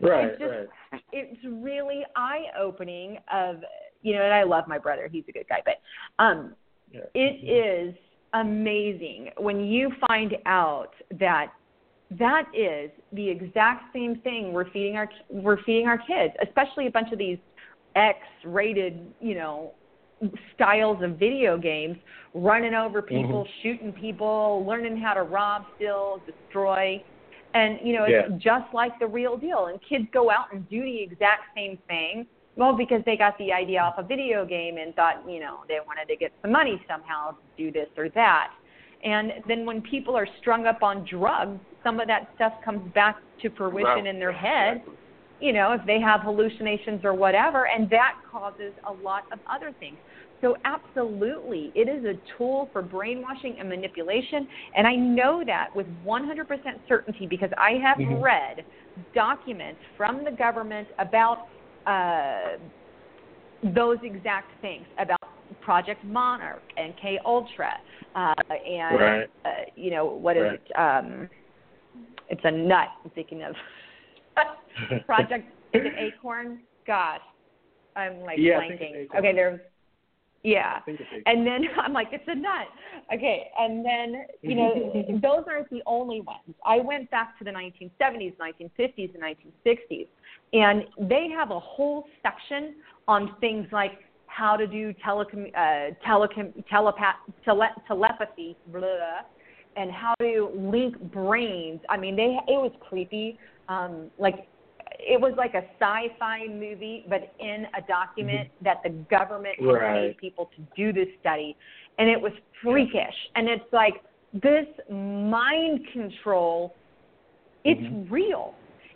Right, it's just, right. It's really eye opening of you know, and I love my brother, he's a good guy, but um Yeah. it is amazing when you find out that that is the exact same thing we're feeding our we're feeding our kids, especially a bunch of these X-rated, you know, styles of video games, running over mm-hmm. people, shooting people, learning how to rob, steal, destroy. And you know, it's just like the real deal. And kids go out and do the exact same thing. Well, because they got the idea off a video game and thought, you know, they wanted to get some money somehow to do this or that. And then when people are strung up on drugs, some of that stuff comes back to fruition Wow. in their head. You know, if they have hallucinations or whatever, and that causes a lot of other things. So, absolutely, it is a tool for brainwashing and manipulation. And I know that with 100% certainty because I have Mhm. read documents from the government about uh, those exact things about Project Monarch and MK Ultra, uh, and Right. uh, you know what is Right. it? Um, it's a nut. I'm thinking of [LAUGHS] Project is it Acorn? Gosh, I'm like Yeah, I think it's blanking. Okay, there's yeah. I think it's And then [LAUGHS] I'm like, it's a nut. Okay, and then you know, [LAUGHS] those aren't the only ones. I went back to the 1970s, 1950s, and 1960s, and they have a whole section on things like how to do telecom, uh, telecom, telepath, tele, telepathy, blah, and how to link brains. I mean, they it was creepy. Um, like it was like a sci-fi movie, but in a document that the government had Right. paid people to do this study, and it was freakish. And it's like this mind control. It's real,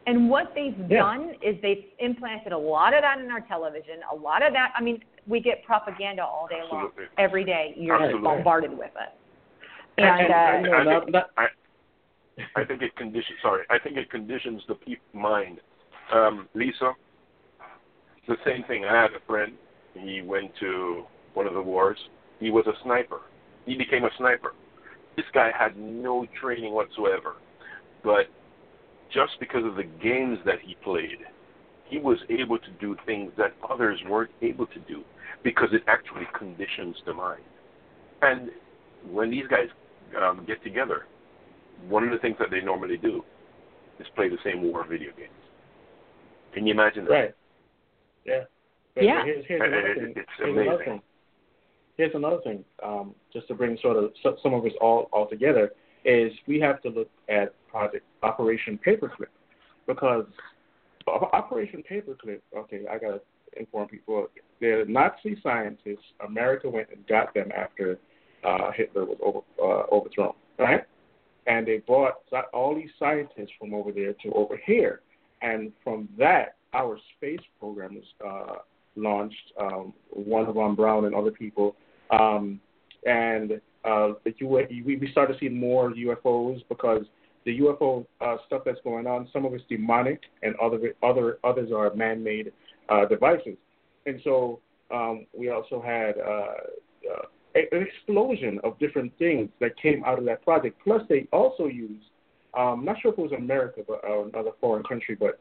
And what they've Yeah. done is they've implanted a lot of that in our television. A lot of that. I mean, we get propaganda all day long, every day. You're Absolutely. bombarded with it. And- And, and, uh, you know, I not- think- not- I, I think it conditions. Sorry, I think it conditions the pe- mind. Um, Lisa, the same thing. I had a friend. He went to one of the wars. He was a sniper. He became a sniper. This guy had no training whatsoever, but just because of the games that he played, he was able to do things that others weren't able to do because it actually conditions the mind. And when these guys um, get together, one of the things that they normally do is play the same war video games. Can you imagine that? Right. Yeah. But Yeah. Here's, here's another thing. it's here's another amazing. thing. Here's another thing. Um, just to bring sort of some of us all all together is we have to look at Project Operation Paperclip because Operation Paperclip. Okay, I gotta inform people. They're Nazi scientists. America went and got them after uh, Hitler was over, uh, overthrown, right? And they brought all these scientists from over there to over here, and from that, our space program was uh, launched. Um, one von Braun brown and other people, um, and uh, the we started seeing more UFOs because the UFO uh, stuff that's going on. Some of it's demonic, and other other others are man-made uh, devices. And so um, we also had uh, uh, an explosion of different things that came out of that project. Plus, they also used, um, not sure if it was America, but uh, another foreign country, but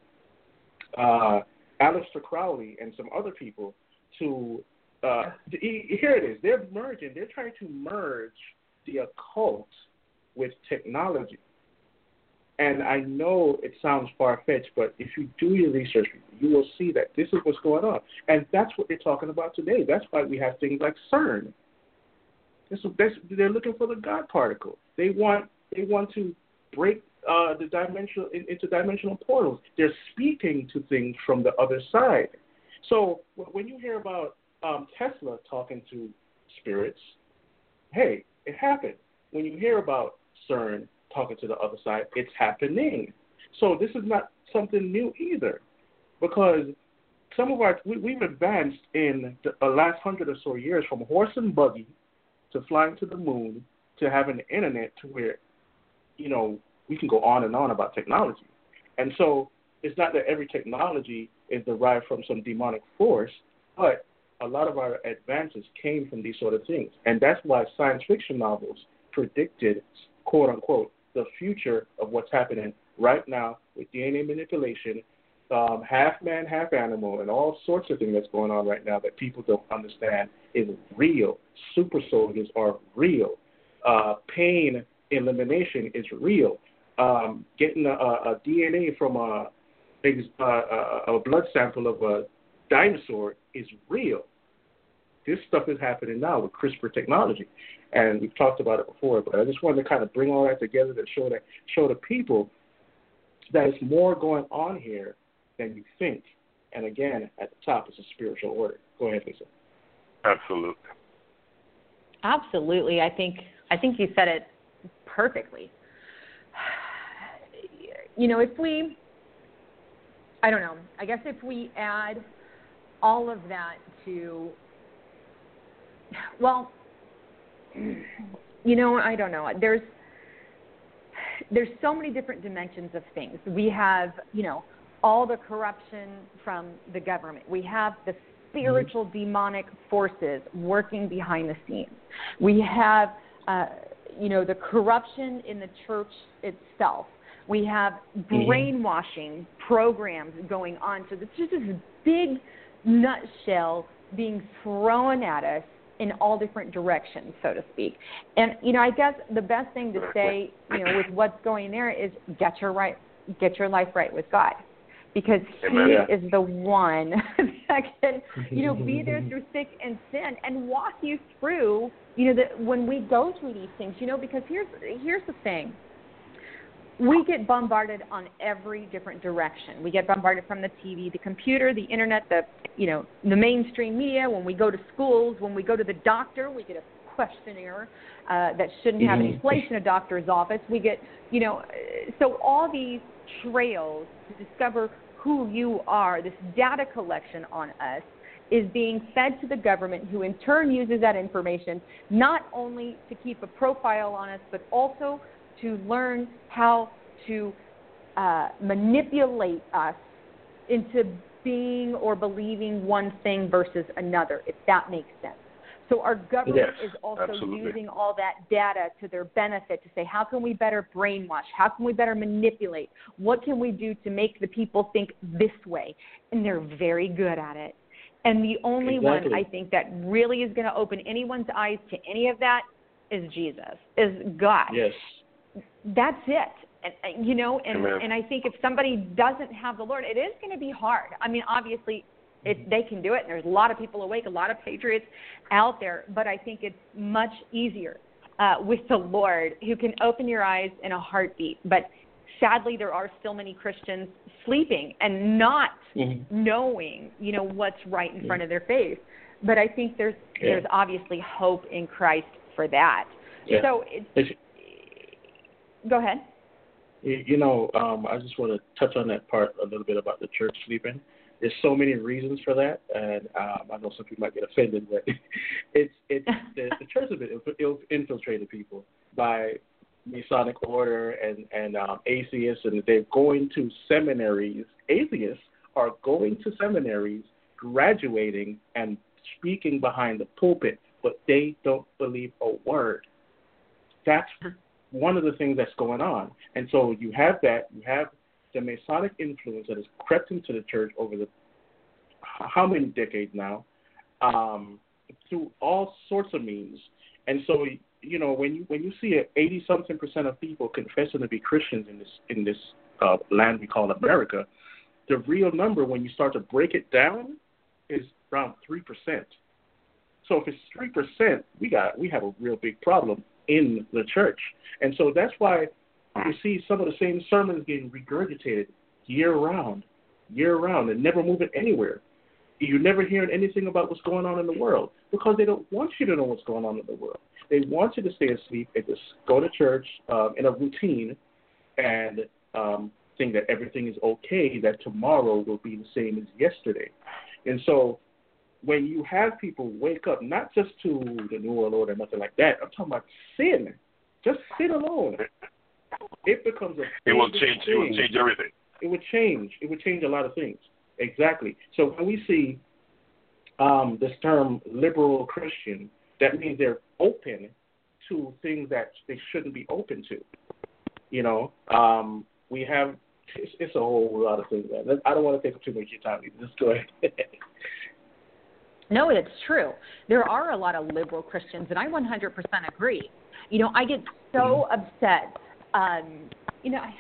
uh, Aleister Crowley and some other people to, uh, to here it is. They're merging. They're trying to merge the occult with technology. And I know it sounds far fetched, but if you do your research, you will see that this is what's going on. And that's what they're talking about today. That's why we have things like CERN. This, that's, they're looking for the God particle. They want they want to break uh, the dimensional in, interdimensional portals. They're speaking to things from the other side. So when you hear about um, Tesla talking to spirits, hey, it happened. When you hear about CERN talking to the other side, it's happening. So this is not something new either, because some of our we, we've advanced in the uh, last hundred or so years from horse and buggy to flying to the moon to having the internet to where you know we can go on and on about technology. And so it's not that every technology is derived from some demonic force, but a lot of our advances came from these sort of things. And that's why science fiction novels predicted, quote unquote, the future of what's happening right now with DNA manipulation, um, half man, half animal, and all sorts of things that's going on right now that people don't understand is real. Super soldiers are real. Uh, pain elimination is real. Um, getting a, a, DNA from a, a, a, a blood sample of a dinosaur is real. This stuff is happening now with CRISPR technology, and we've talked about it before. But I just wanted to kind of bring all that together to show that show the people that it's more going on here than you think. And again, at the top is a spiritual order. Go ahead, Lisa. Absolutely. Absolutely. I think I think you said it perfectly. [SIGHS] You know, if we I don't know. I guess if we add all of that to well, you know, I don't know. There's there's so many different dimensions of things. We have, you know, all the corruption from the government. We have the spiritual demonic forces working behind the scenes. We have, uh, you know, the corruption in the church itself. We have brainwashing programs going on. So it's just this big nutshell being thrown at us in all different directions, so to speak. And you know, I guess the best thing to say, you know, with what's going there is get your right, get your life right with God, because Amen. He is the one [LAUGHS] that can, you know, be there through [LAUGHS] thick and thin and walk you through, you know, that when we go through these things, you know, because here's here's the thing we get bombarded on every different direction. We get bombarded from the TV, the computer, the internet, the you know the mainstream media. When we go to schools, when we go to the doctor, we get a questionnaire uh, that shouldn't have any Mhm. place in a doctor's office. We get, you know, so all these trails to discover who you are, this data collection on us, is being fed to the government, who in turn uses that information not only to keep a profile on us, but also to learn how to uh, manipulate us into being or believing one thing versus another, if that makes sense. So our government Yes, is also absolutely. using all that data to their benefit to say, how can we better brainwash? How can we better manipulate? What can we do to make the people think this way? And they're very good at it. And the only one I think that really is going to open anyone's eyes to any of that is Jesus, is God Yes. That's it and and, you know and Amen. and i think if somebody doesn't have the lord it is going to be hard i mean obviously it they can do it and there's a lot of people awake a lot of patriots out there but i think it's much easier uh with the lord who can open your eyes in a heartbeat but sadly there are still many christians sleeping and not Mhm. knowing you know what's right in front of their face but i think there's Yeah. there's obviously hope in christ for that Yeah. so it's It's- go ahead You know, um, I just want to touch on that part a little bit about the church sleeping. There's so many reasons for that, and um, I know some people might get offended, but [LAUGHS] it's it's [LAUGHS] the, the church has been infiltrated people by Masonic order and and um, atheists, and they're going to seminaries. Atheists are going to seminaries, graduating, and speaking behind the pulpit, but they don't believe a word. That's one of the things that's going on. And so you have that, you have the Masonic influence that has crept into the church over the how many decades now, um, through all sorts of means. And so you know when you when you see eighty something percent of people confessing to be Christians in this in this uh, land we call America, the real number when you start to break it down is around three percent. So if it's three percent, we got we have a real big problem in the church, and so that's why you see some of the same sermons getting regurgitated year round, year round, and never moving anywhere. You're never hearing anything about what's going on in the world because they don't want you to know what's going on in the world. They want you to stay asleep and just go to church um, in a routine and um, think that everything is okay, that tomorrow will be the same as yesterday. And so when you have people wake up, not just to the New World Order, and nothing like that, I'm talking about sin, just sin alone, it becomes a It will change. It will change everything. It would change. It would change a lot of things. Exactly. So when we see um, this term liberal Christian, that means they're open to things that they shouldn't be open to. You know, um, we have it's, it's a whole lot of things. Man. I don't want to take up too much of your time. Just go ahead. [LAUGHS] No, it's true. There are a lot of liberal Christians, and I 100% agree. You know, I get so upset. Um, you know, I,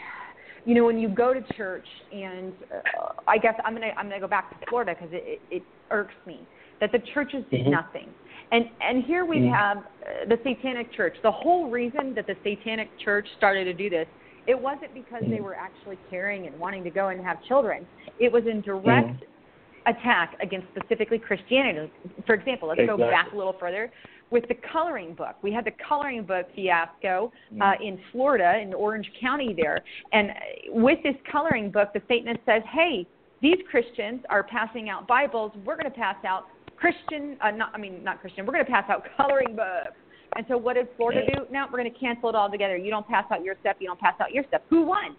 you know, when you go to church, and uh, I guess I'm gonna I'm gonna go back to Florida because it, it, it irks me that the churches do Mhm. nothing. And and here we Mhm. have uh, the Satanic Church. The whole reason that the Satanic Church started to do this, it wasn't because they were actually caring and wanting to go and have children. It was in direct Mhm. Attack against specifically Christianity. For example, let's go back a little further with the coloring book. We had the coloring book fiasco uh, Mhm. in Florida, in Orange County there. And with this coloring book, the Satanist says, hey, these Christians are passing out Bibles. We're going to pass out Christian, uh, not, I mean, not Christian, we're going to pass out [LAUGHS] coloring books. And so what did Florida do? Now we're going to cancel it all together. You don't pass out your stuff. You don't pass out your stuff. Who won?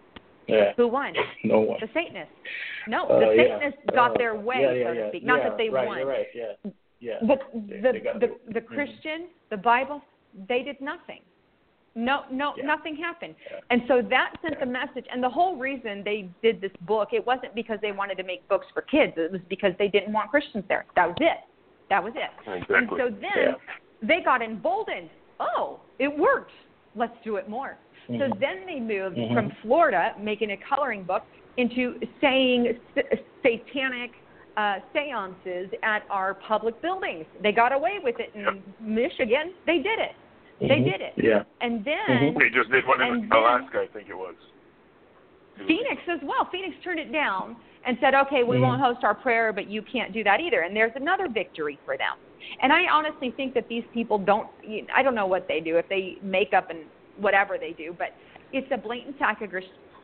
Yeah. Who won? [LAUGHS] No one. The Satanists. No, Uh, the yeah. Satanists got Uh, their way, yeah, yeah, so to speak. Not Yeah, that they right, won. Right. Yeah. Yeah. But They- the the the mhm. Christian, the Bible, they did nothing. No, no, Yeah. nothing happened. Yeah. And so that sent the message. And the whole reason they did this book, it wasn't because they wanted to make books for kids. It was because they didn't want Christians there. That was it. That was it. Exactly. And so then Yeah. they got emboldened. Oh, it worked. Let's do it more. So Mhm. then they moved Mhm. from Florida, making a coloring book, into saying s- satanic uh, seances at our public buildings. They got away with it in Yep. Michigan. They did it. They Mhm. did it. Yeah. And then Mhm. They just did one in And Alaska, I think it was. Phoenix as well. Phoenix turned it down and said, okay, we Mhm. won't host our prayer, but you can't do that either. And there's another victory for them. And I honestly think that these people don't. I don't know what they do if they make up and whatever they do, but it's a blatant attack of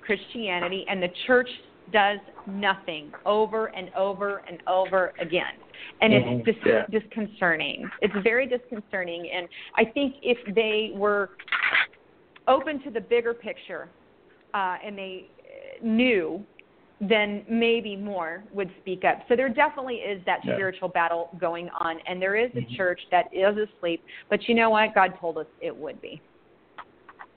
Christianity, and the church does nothing over and over and over again. And it's dis- Yeah. disconcerting. It's very disconcerting. And I think if they were open to the bigger picture uh, and they uh, knew, then maybe more would speak up. So there definitely is that Yeah. spiritual battle going on, and there is a Mhm. church that is asleep. But you know what? God told us it would be.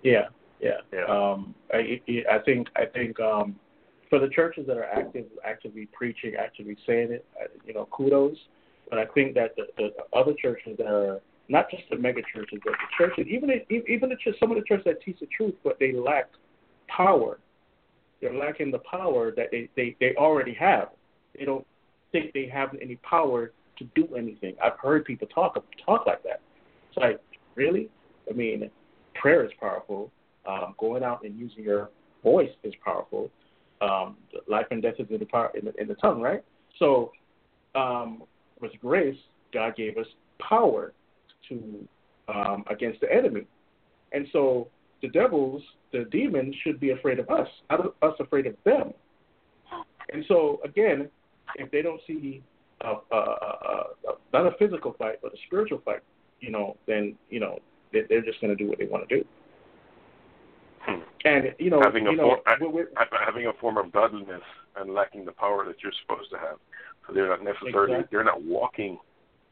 Yeah, yeah. Yeah. Um, I, I think I think um, for the churches that are active, actively preaching, actively saying it, you know, kudos. But I think that the, the other churches that are not just the mega churches, but the churches, even even the church, some of the churches that teach the truth, but they lack power. They're lacking the power that they, they, they already have. They don't think they have any power to do anything. I've heard people talk talk like that. It's like, really? I mean, prayer is powerful. Um, going out and using your voice is powerful. Um, life and death is in the power in the, in the tongue, right? So, um, with grace, God gave us power to um, against the enemy, and so the devils, the demons, should be afraid of us, not us afraid of them. And so, again, if they don't see a, a, a, a, not a physical fight, but a spiritual fight, you know, then you know they're just going to do what they want to do. Hmm. And you know, having a you know, form, we're- we're- having a form of godliness and lacking the power that you're supposed to have. So they're not necessarily Exactly. they're not walking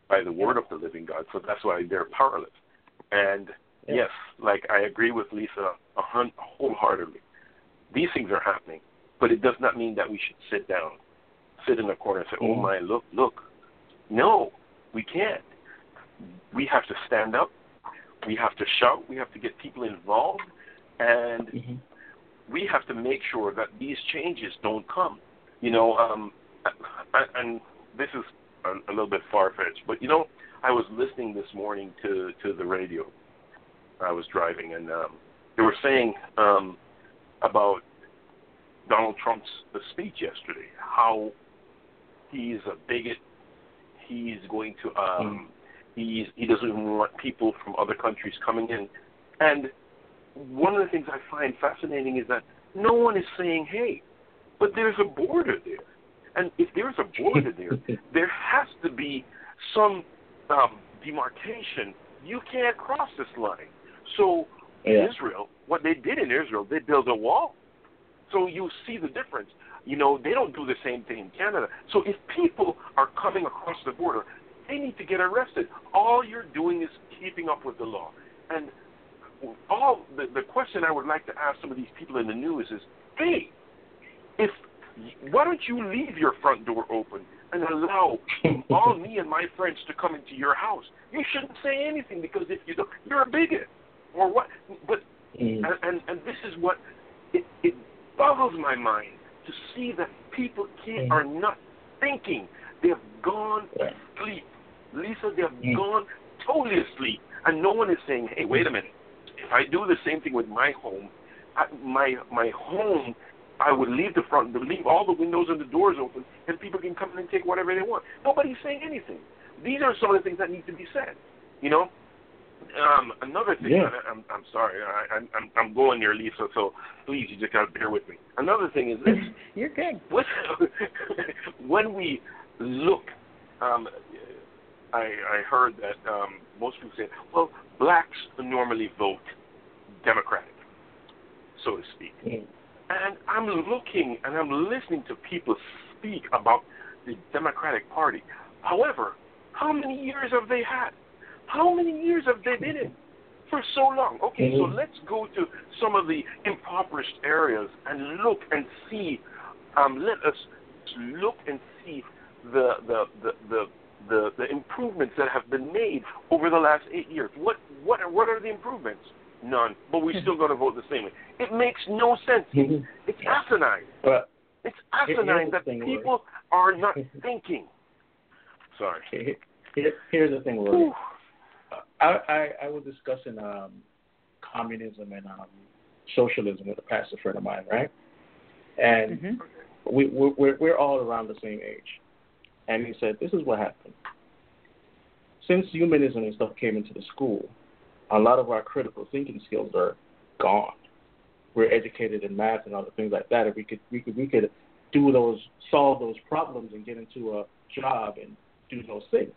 by the word of the living God. So that's why they're powerless. And Yeah. yes, like I agree with Lisa a hun- wholeheartedly. These things are happening, but it does not mean that we should sit down, sit in a corner and say, "Oh Mhm. my, look, look." No, we can't. We have to stand up. We have to shout. We have to get people involved, and Mhm. we have to make sure that these changes don't come. You know, um, I- and this is a, a little bit far fetched, but you know, I was listening this morning to to the radio. I was driving, and um, they were saying um, about Donald Trump's speech yesterday, how he's a bigot. He's going to um, he's he doesn't even want people from other countries coming in, and one of the things I find fascinating is that no one is saying, "Hey, but there's a border there," and if there's a border [LAUGHS] there, there has to be some um, demarcation. You can't cross this line. So Yeah. in Israel, what they did in Israel, they built a wall. So you see the difference. You know, they don't do the same thing in Canada. So if people are coming across the border, they need to get arrested. All you're doing is keeping up with the law. And all the, the question I would like to ask some of these people in the news is, hey, if why don't you leave your front door open and allow all me and my friends to come into your house? You shouldn't say anything because if you don't, you're a bigot or what? But Mhm. and, and and this is what it, it boggles my mind to see that people can't, Mm. are not thinking. They've gone Yeah. asleep. Lisa, they've Mm. gone totally asleep, and no one is saying, "Hey, wait a minute. If I do the same thing with my home, I, my my home." I would leave the front, leave all the windows and the doors open, and people can come in and take whatever they want. Nobody's saying anything. These are some of the things that need to be said. You know, um, another thing. Yeah. and I, I'm I'm sorry. I, I'm I'm I'm going there, Lisa. So please, you just gotta bear with me. Another thing is this: [LAUGHS] You're good. when, [LAUGHS] when we look, um, I I heard that um, most people say, well, blacks normally vote Democratic, so to speak. And I'm looking and I'm listening to people speak about the Democratic Party. However, how many years have they had? How many years have they been in? For so long. Okay, so Mhm. let's go to some of the impoverished areas and look and see. Um, let us look and see the the, the the the the improvements that have been made over the last eight years. What what are, what are the improvements? None. But we're still going to vote the same way. It makes no sense. Mhm. It's asinine. But It's asinine that people are not [LAUGHS] thinking. Sorry. here, here- here's the thing, Rory. I, I I was discussing um, communism and um, socialism with a pastor friend of mine, right? And Mhm. we we're we're all around the same age, and he said this is what happened. since humanism and stuff came into the school, a lot of our critical thinking skills are gone. We're educated in math and other things like that. If we could, we could, we could do those, solve those problems, and get into a job and do those things.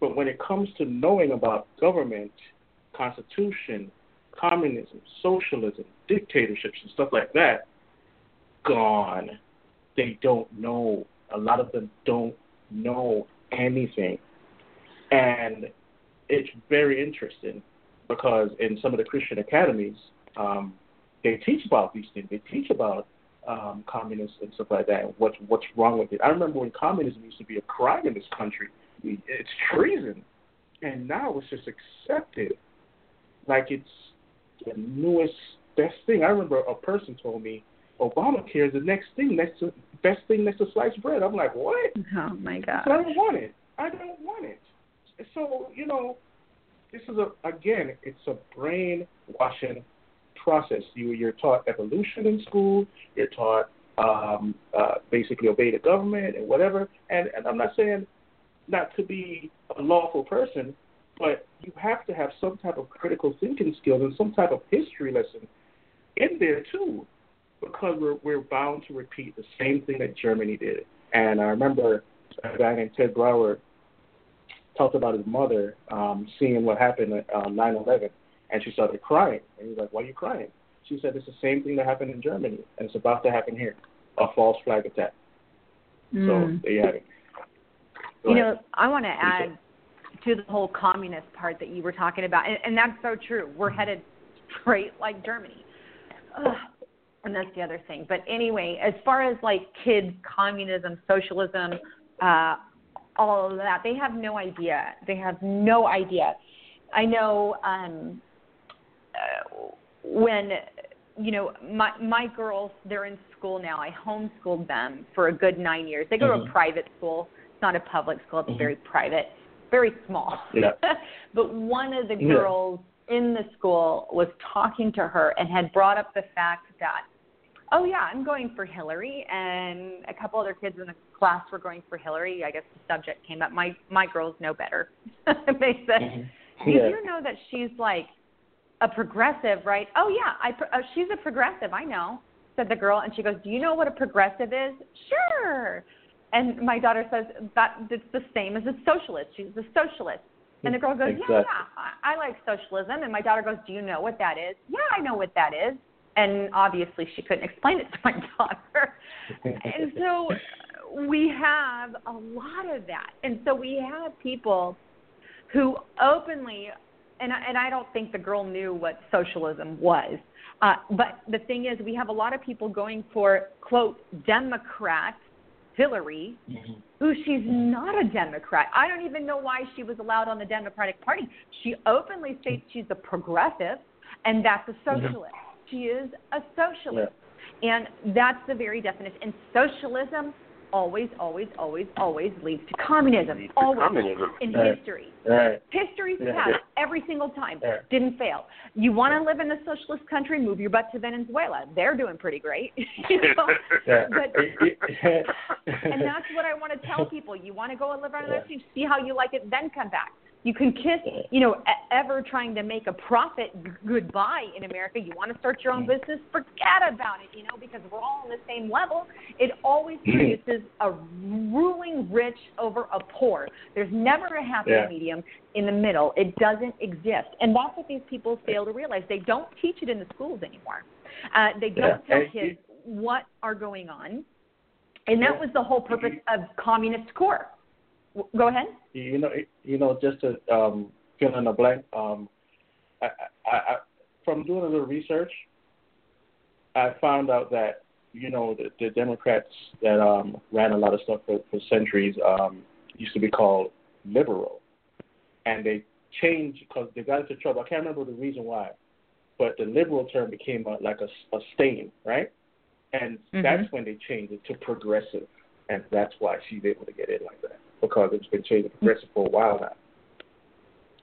But when it comes to knowing about government, constitution, communism, socialism, dictatorships, and stuff like that, gone. They don't know. A lot of them don't know anything. And it's very interesting because in some of the Christian academies, um, they teach about these things. They teach about um, communists and stuff like that. What's what's wrong with it? I remember when communism used to be a crime in this country. It's treason, and now it's just accepted like it's the newest best thing. I remember a person told me Obamacare is the next thing, next to best thing next to sliced bread. I'm like, what? Oh my god! I don't want it. I don't want it. So you know, this is a again, it's a brainwashing process. You you're taught evolution in school. You're taught um, uh, basically obey the government and whatever. And, and I'm not saying not to be a lawful person, but you have to have some type of critical thinking skills and some type of history lesson in there too, because we're we're bound to repeat the same thing that Germany did. And I remember a guy named Ted Brower talked about his mother um, seeing what happened at um, 9/11, and she started crying. And he's like, "Why are you crying?" She said, "It's the same thing that happened in Germany, and it's about to happen here, a false flag attack." Mm. So there you have it. Go you ahead. know, I want to add to the whole communist part that you were talking about, and, and that's so true. We're headed straight like Germany. Ugh. And that's the other thing. But anyway, as far as like kids, communism, socialism, uh, all of that, they have no idea. They have no idea. I know um, uh, when you know my my girls they're in school now. I homeschooled them for a good nine years. They go to a Mhm. private school. It's not a public school. It's Mhm. very private, very small. Yeah. [LAUGHS] but one of the Yeah. girls in the school was talking to her and had brought up the fact that, oh yeah, I'm going for Hillary, and a couple other kids in the class were going for Hillary. I guess the subject came up. My my girls know better. [LAUGHS] they said, Mhm. "Do Yeah. you know that she's like a progressive, right?" Oh yeah, I uh, she's a progressive. I know," said the girl, and she goes, "Do you know what a progressive is?" Sure. And my daughter says that it's the same as a socialist. She's a socialist. And the girl goes, Exactly. Yeah, yeah, I, I like socialism. And my daughter goes, Do you know what that is? Yeah, I know what that is. And obviously, she couldn't explain it to my [LAUGHS] daughter. and so we have a lot of that. And so we have people who openly, and I, and I don't think the girl knew what socialism was. Uh, but the thing is, we have a lot of people going for quote Democrat Hillary, Mhm. who she's not a Democrat. I don't even know why she was allowed on the Democratic Party. She openly states she's a progressive, and that's a socialist. She is a socialist. And that's the very definition. And socialism always, always, always, always leads to communism. Always Communism. in Right. history. Right. History's Yeah. past every single time. Yeah. Didn't fail. You want to live in a socialist country? Move your butt to Venezuela. They're doing pretty great. [LAUGHS] [LAUGHS] you know? Yeah. But [LAUGHS] and that's what I want to tell people. You want to go and live on another Yeah. see how you like it, then come back. You can kiss, you know, ever trying to make a profit goodbye in America. You want to start your own business, forget about it, you know, because we're all on the same level. It always [CLEARS THROAT] produces a ruling rich over a poor. There's never a happy Yeah. medium in the middle. It doesn't exist. And that's what these people fail to realize. They don't teach it in the schools anymore. Uh, they don't Yeah. tell kids what are going on. And that was the whole purpose of Communist Core. Go ahead. you know, you know, just to um, fill in the blank, um, I, I, I, from doing a little research, I found out that you know the, the Democrats that um, ran a lot of stuff for, for centuries um, used to be called liberal, and they changed because they got into trouble. I can't remember the reason why, but the liberal term became a, like a, a stain, right? And Mhm. that's when they changed it to progressive, and that's why she's able to get in like that because it's been changing to progressive for a while now.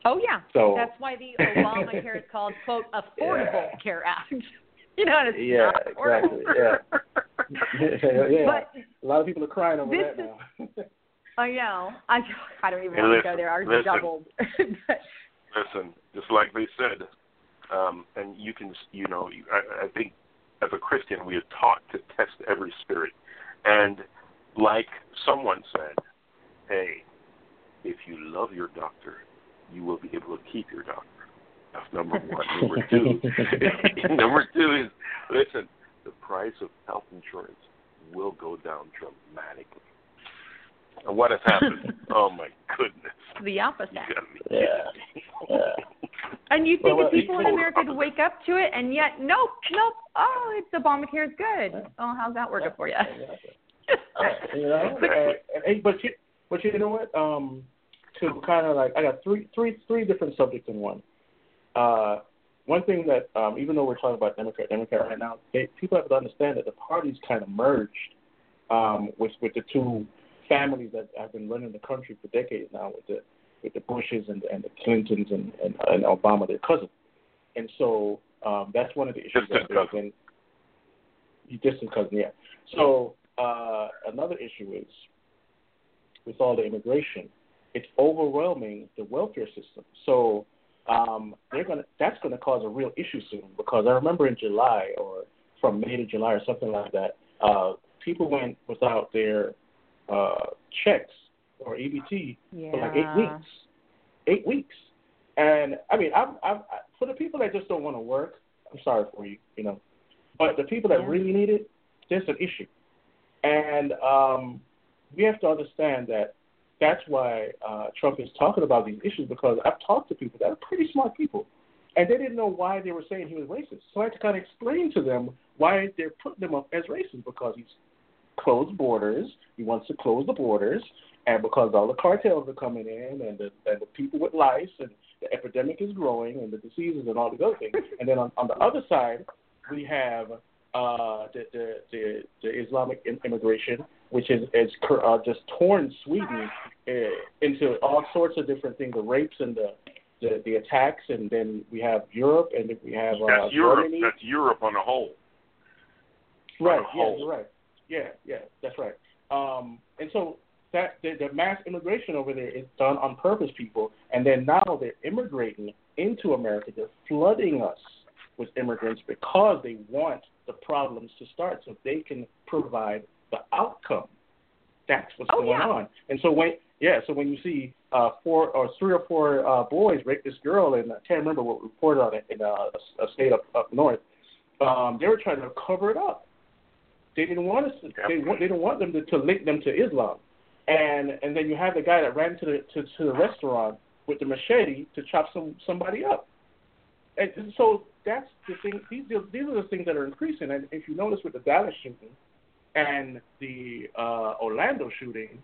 Oh yeah. So- that's why the Obamacare is called quote Affordable Yeah. Care Act. [LAUGHS] you know, and it's Yeah, not exactly, yeah. [LAUGHS] [LAUGHS] yeah, But a lot of people are crying over this that now. I know. I I don't even And want to go there. Ours listen. doubled. But- Listen, just like they said, um, and you can, you know, I, I think as a Christian we are taught to test every spirit, and like someone said, hey, if you love your doctor, you will be able to keep your doctor. That's number one. Number [LAUGHS] two, [LAUGHS] number two is listen, the price of health insurance will go down dramatically. And what has happened? [LAUGHS] oh my goodness! the opposite. You gotta be Yeah. Yeah. And you think Well, well, people in America would wake up to it, and yet, nope, nope. Oh, it's Obamacare is good. Oh, how's that working for you? you know, and, and, and, but you, but you know what? Um, to kind of like, I got three, three, three different subjects in one. Uh, one thing that, um, even though we're talking about Democrat, Democrat right now, they, people have to understand that the parties kind of merged um, with with the two families that have been running the country for decades now, with the with the Bushes and, and the Clintons and, and, and Obama, their cousin. And so um, that's one of the issues Distant that cousin. been. Distant cousin, yeah. So uh, another issue is with all the immigration, it's overwhelming the welfare system. So um, they're gonna that's gonna cause a real issue soon because I remember in July or from May to July or something like that, uh, people went without their uh, checks or EBT for like eight weeks. Eight weeks. And I mean, I'm, I'm, I, for the people that just don't want to work, I'm sorry for you, you know. But the people that Yeah. really need it, there's an issue. And um, we have to understand that that's why uh, Trump is talking about these issues because I've talked to people that are pretty smart people, and they didn't know why they were saying he was racist. So I had to kind of explain to them why they're putting him up as racist because he's closed borders. He wants to close the borders, and because all the cartels are coming in, and the and the people with lice, and the epidemic is growing, and the diseases and all the other things. And then on, on the other side, we have uh, the, the the the Islamic immigration, which is is uh, just torn Sweden uh, into all sorts of different things, the rapes and the the, the attacks, and then we have Europe, and then we have uh, That's Europe. Germany. That's Europe on a whole. Right. on Yeah, whole. you're right. Yeah, yeah, that's right. Um, and so that the, the mass immigration over there is done on purpose, people. And then now they're immigrating into America. They're flooding us with immigrants because they want the problems to start, so they can provide the outcome. That's what's Oh, going yeah. on. And so when yeah, so when you see uh, four or three or four uh, boys rape this girl, and I can't remember what reported on it in uh, a, a state up up north, um, they were trying to cover it up. They didn't want us. To, they want. They didn't want them to, to link them to Islam, and and then you have the guy that ran to the to, to the restaurant with the machete to chop some somebody up, and so that's the thing. These these are the things that are increasing. And if you notice with the Dallas shooting and the uh, Orlando shooting,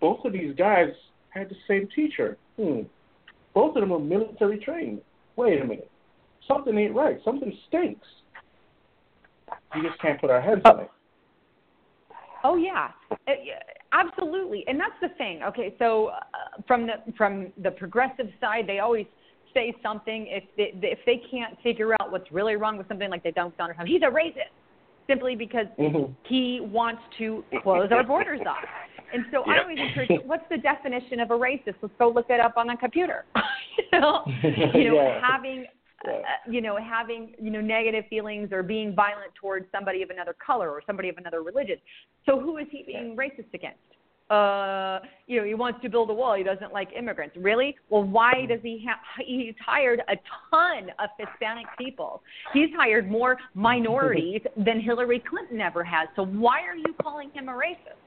both of these guys had the same teacher. Hmm. Both of them were military trained. Wait a minute, something ain't right. Something stinks. We just can't put our heads on it. Oh yeah, Uh, yeah, absolutely, and that's the thing. Okay, so uh, from the from the progressive side, they always say something if they if they can't figure out what's really wrong with something, like they don't Donald Trump, he's a racist, simply because Mhm. he wants to close our borders off. And so I always encourage, what's the definition of a racist? Let's go look it up on the computer. [LAUGHS] you know, [LAUGHS] you know Yeah. having uh, you know, having you know negative feelings or being violent towards somebody of another color or somebody of another religion. So who is he being racist against? Uh, you know, he wants to build a wall. He doesn't like immigrants. Really? Well, why does he have? He's hired a ton of Hispanic people. He's hired more minorities [LAUGHS] than Hillary Clinton ever has. So why are you calling him a racist?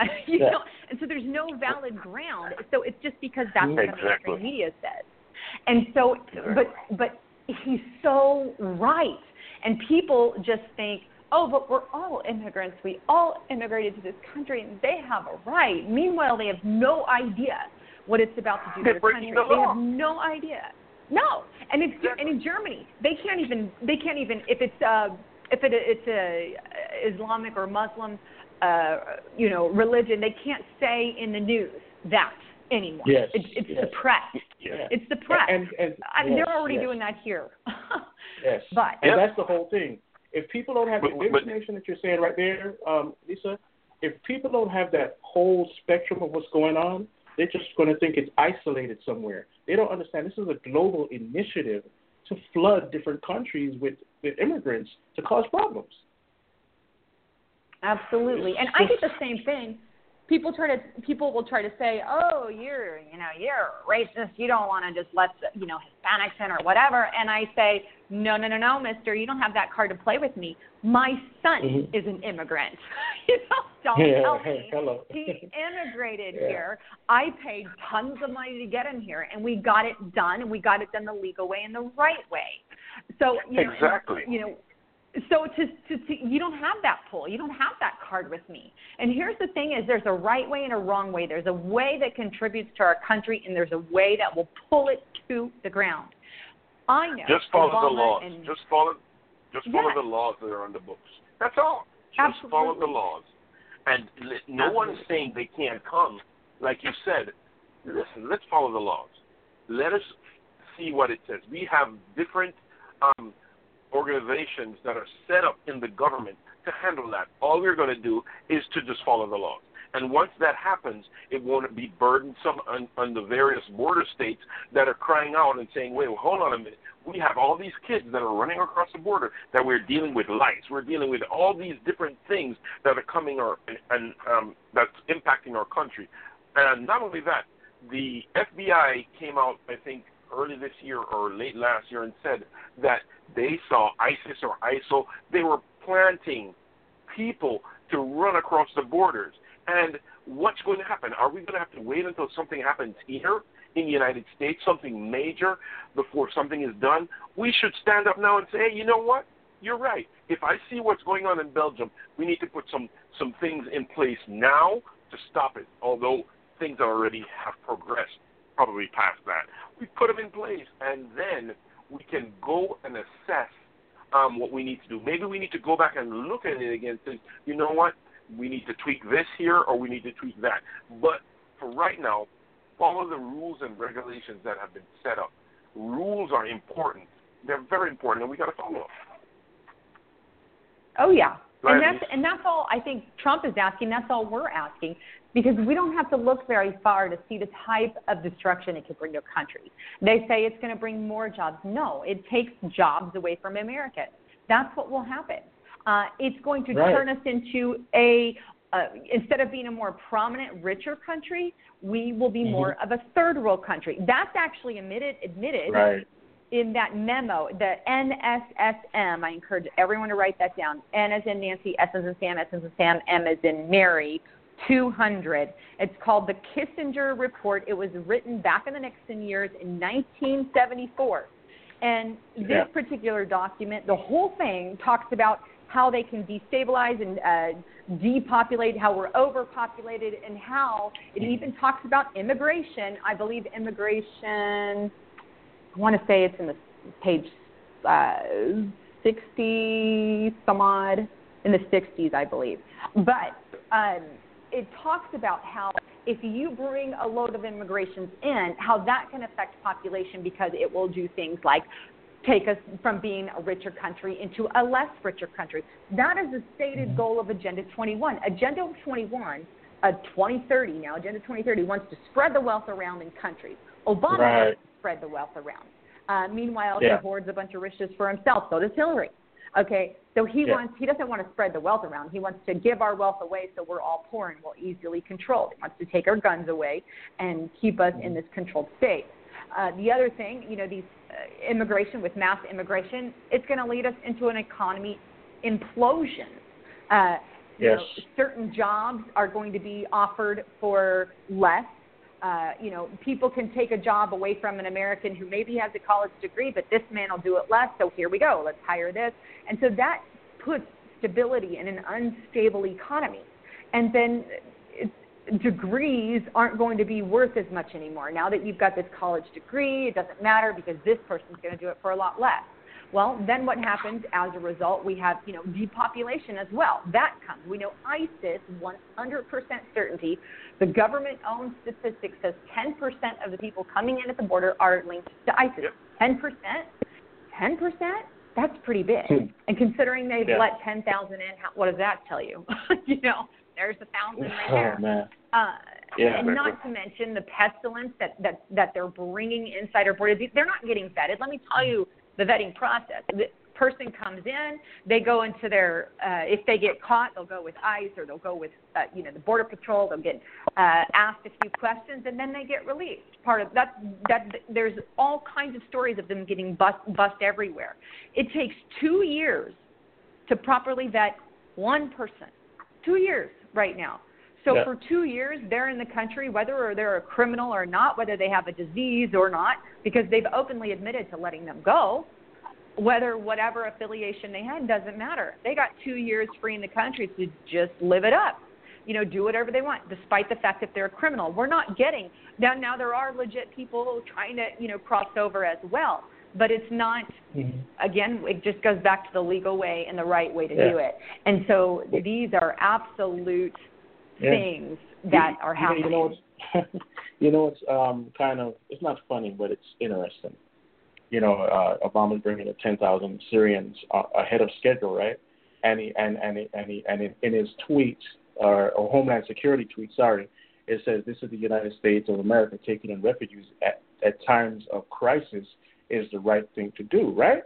[LAUGHS] you Yeah. know, and so there's no valid ground. So it's just because that's what the mainstream media says. And so, but but he's so right, and people just think, oh, but we're all immigrants. We all immigrated to this country, and they have a right. Meanwhile, they have no idea what it's about to do to They're their country. the They have no idea. No, and it's and in Germany, they can't even they can't even if it's uh if it it's a Islamic or Muslim uh you know religion, they can't say in the news that anymore. Yes, it's it's yes. suppressed. Yeah. It's suppressed. And, and, I mean, yes, they're already yes, doing that here. [LAUGHS] Yes. but And that's the whole thing. If people don't have the But- but- information that you're saying right there, um, Lisa, if people don't have that whole spectrum of what's going on, they're just going to think it's isolated somewhere. They don't understand this is a global initiative to flood different countries with, with immigrants to cause problems. Absolutely. And I get the same thing. People try to people will try to say, "Oh, you're, you know, you're racist. You don't want to just let, you know, Hispanics in or whatever." And I say, "No, no, no, no, mister. You don't have that card to play with me. My son Mhm. is an immigrant. [LAUGHS] you know, don't Yeah, tell me. hello. He immigrated Yeah. here. I paid tons of money to get him here, and we got it done, and we got it done the legal way and the right way. So, you know, Exactly. you know, so to, to, to you don't have that pull you don't have that card with me and here's the thing is there's a right way and a wrong way there's a way that contributes to our country and there's a way that will pull it to the ground i know Just follow Obama the laws. and, Just follow. Just follow Yes. the laws that are on the books. That's all. Just follow the laws. And li- no one is saying they can't come. Like you said, listen. Let's follow the laws. Let us see what it says. We have different um, organizations that are set up in the government to handle that. All we're going to do is to just follow the laws. And once that happens, it won't be burdensome on, on the various border states that are crying out and saying, wait, well, hold on a minute. We have all these kids that are running across the border that we're dealing with lights. We're dealing with all these different things that are coming or, and, and um, that's impacting our country. And not only that, the FBI came out, I think, early this year or late last year and said that they saw ISIS or ISIL. They were planting people to run across the borders. And what's going to happen? Are we going to have to wait until something happens here in the United States, something major, before something is done? We should stand up now and say, hey, you know what? You're right. If I see what's going on in Belgium, we need to put some some things in place now to stop it. Although things already have progressed, probably past that, we put them in place, and then we can go and assess um, what we need to do. Maybe we need to go back and look at it again. and Say, you know what? We need to tweak this here, or we need to tweak that. But for right now, follow the rules and regulations that have been set up. Rules are important. They're very important, and we got to follow them. oh yeah and that's and that's all i think trump is asking that's all we're asking because we don't have to look very far to see the type of destruction it could bring to a country. They say it's going to bring more jobs. No, it takes jobs away from Americans. That's what will happen. Uh, it's going to Right. turn us into a uh, instead of being a more prominent, richer country, we will be more of a third world country. That's actually admitted admitted Right. in that memo, the NSSM, I encourage everyone to write that down. N as in Nancy, S as in Sam, S as in Sam, M as in Mary, 200. It's called the Kissinger Report. It was written back in the Nixon years in 1974. And this Yeah. particular document, the whole thing talks about how they can destabilize and uh, depopulate, how we're overpopulated, and how it even talks about immigration. I believe immigration I want to say it's in the page uh, 60 some odd in the 60s, I believe. But um, it talks about how if you bring a load of immigrations in, how that can affect population because it will do things like take us from being a richer country into a less richer country. That is the stated goal of Agenda 21. Agenda 21, uh, 2030 now, Agenda 2030 wants to spread the wealth around in countries. Obama Right. wants to spread the wealth around. Uh, meanwhile, Yeah. he hoards a bunch of riches for himself. So does Hillary. Okay, so he Yeah. wants he doesn't want to spread the wealth around. He wants to give our wealth away so we're all poor and we're easily controlled. He wants to take our guns away and keep us in this controlled state. Uh, the other thing, you know, these uh, immigration with mass immigration, it's going to lead us into an economy implosion. Uh, you Yes. know, certain jobs are going to be offered for less. Uh, you know, people can take a job away from an American who maybe has a college degree, but this man will do it less. So here we go. Let's hire this, and so that puts stability in an unstable economy. And then degrees aren't going to be worth as much anymore. Now that you've got this college degree, it doesn't matter because this person's going to do it for a lot less. Well, then what happens as a result? We have, you know, depopulation as well. That comes. We know ISIS, 100% certainty. The government-owned statistic says 10% of the people coming in at the border are linked to ISIS. Yep. 10%? 10%? That's pretty big. Hmm. And considering they've Yeah. let 10,000 in, how, what does that tell you? [LAUGHS] you know, There's a thousand right Oh there. man. Uh, Yeah. and not to mention the pestilence that, that that they're bringing inside our borders. They're not getting vetted. Let me tell you the vetting process. The person comes in, they go into their. Uh, if they get caught, they'll go with ICE or they'll go with uh, you know the border patrol. They'll get uh, asked a few questions and then they get released. Part of that that there's all kinds of stories of them getting bust bust everywhere. It takes two years to properly vet one person. Two years right now. So Yeah. for two years, they're in the country, whether they're a criminal or not, whether they have a disease or not, because they've openly admitted to letting them go. Whether whatever affiliation they had doesn't matter. They got two years free in the country to just live it up. You know, do whatever they want, despite the fact that they're a criminal. We're not getting now. Now there are legit people trying to, you know, cross over as well, but it's not Mhm. again, it just goes back to the legal way and the right way to Yeah. do it. And so these are absolute Yeah. things that you, are happening. You know it's, [LAUGHS] you know what's um kind of it's not funny, but it's interesting. You know, uh, Obama's bringing in ten thousand Syrians uh, ahead of schedule, right? And he and and he, and he, and in, his tweet or, or Homeland Security tweet, sorry, it says this is the United States of America taking in refugees at at times of crisis is the right thing to do, right?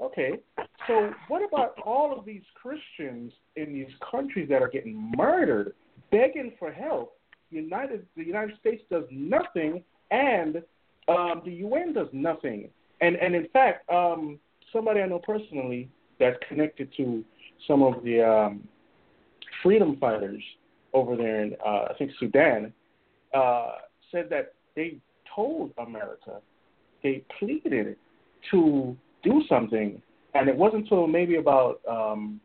Okay, so what about all of these Christians in these countries that are getting murdered, begging for help? United, the United States does nothing, and um, the UN does nothing. And and in fact, um, somebody I know personally that's connected to some of the um, freedom fighters over there in uh, I think Sudan uh, said that they told America, they pleaded to do something, and it wasn't until maybe about um,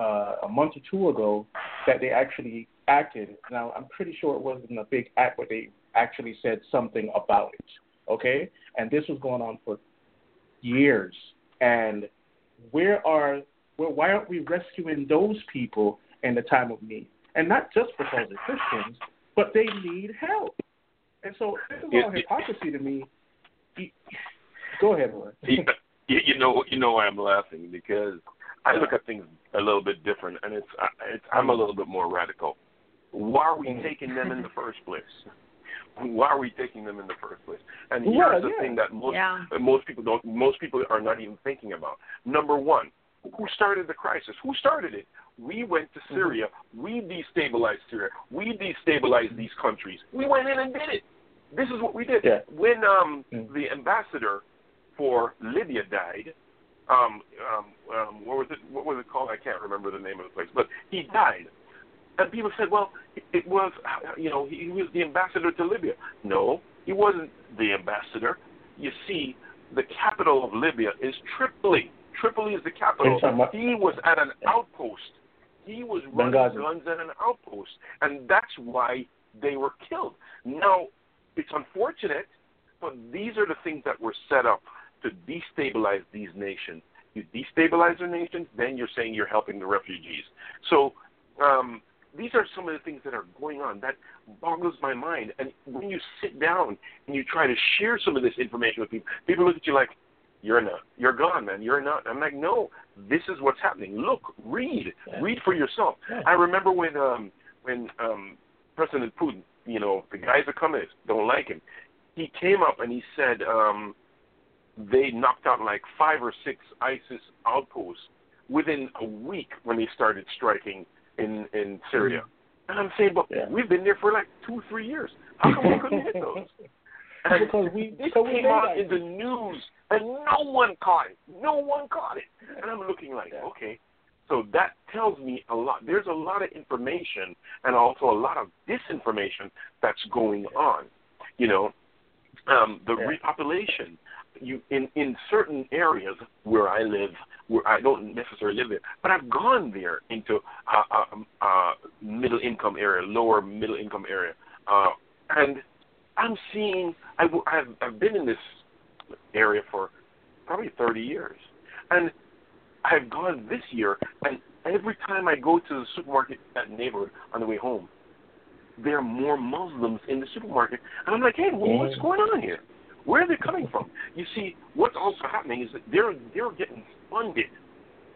uh, a month or two ago that they actually acted. Now, I'm pretty sure it wasn't a big act, but they actually said something about it. Okay, and this was going on for years. And where are where, why aren't we rescuing those people in the time of need? And not just because they're Christians, but they need help. And so this is all hypocrisy to me. Go ahead, Warren. [LAUGHS] you, you know, you know why I'm laughing because I look at things a little bit different, and it's, I- it's I'm a little bit more radical. Why are we Mm. taking them in the first place? Why are we taking them in the first place? And Yeah, here's the yeah. thing that most Yeah. most people don't, most people are not even thinking about. Number one, who started the crisis? Who started it? We went to Mm-hmm. Syria. We destabilized Syria. We destabilized these countries. We went in and did it. This is what we did. Yeah. When um, Mm. the ambassador for Libya died, um, um, um, what was it? What was it called? I can't remember the name of the place, but he died. And people said, well, it- was, you know, he, was the ambassador to Libya. No, he wasn't the ambassador. You see, the capital of Libya is Tripoli. Tripoli is the capital. He was at an outpost. He was running Benghazi. guns at an outpost, and that's why they were killed. Now, it's unfortunate, but these are the things that were set up to destabilize these nations. You destabilize the nations, then you're saying you're helping the refugees. So um, these are some of the things that are going on. That boggles my mind. And when you sit down and you try to share some of this information with people, people look at you like, you're not, you're gone, man. You're not. I'm like, no, this is what's happening. Look, read, Yeah. read for yourself. Yeah. I remember when um, when um, President Putin, you know, the guy's a communist, don't like him. He came up and he said um, they knocked out like five or six ISIS outposts within a week when they started striking in in Syria. And I'm saying, but Yeah. we've been there for like two, three years. How come we couldn't hit those? [LAUGHS] And Because we- this we came made out in the news, and no one caught it. No one caught it. And I'm looking like, Yeah. okay, so that tells me a lot. There's a lot of information and also a lot of disinformation that's going on. You know, um, the Yeah. repopulation. You in in certain areas where I live, where I don't necessarily live there, but I've gone there into a, a, a middle income area, lower middle income area, uh, and I'm seeing. I, have I've been in this area for probably 30 years, and I've gone this year, and every time I go to the supermarket that neighborhood on the way home, there are more Muslims in the supermarket, and I'm like, hey, wh- what's going on here? Where are they coming from? You see, what's also happening is that they're they're getting funded.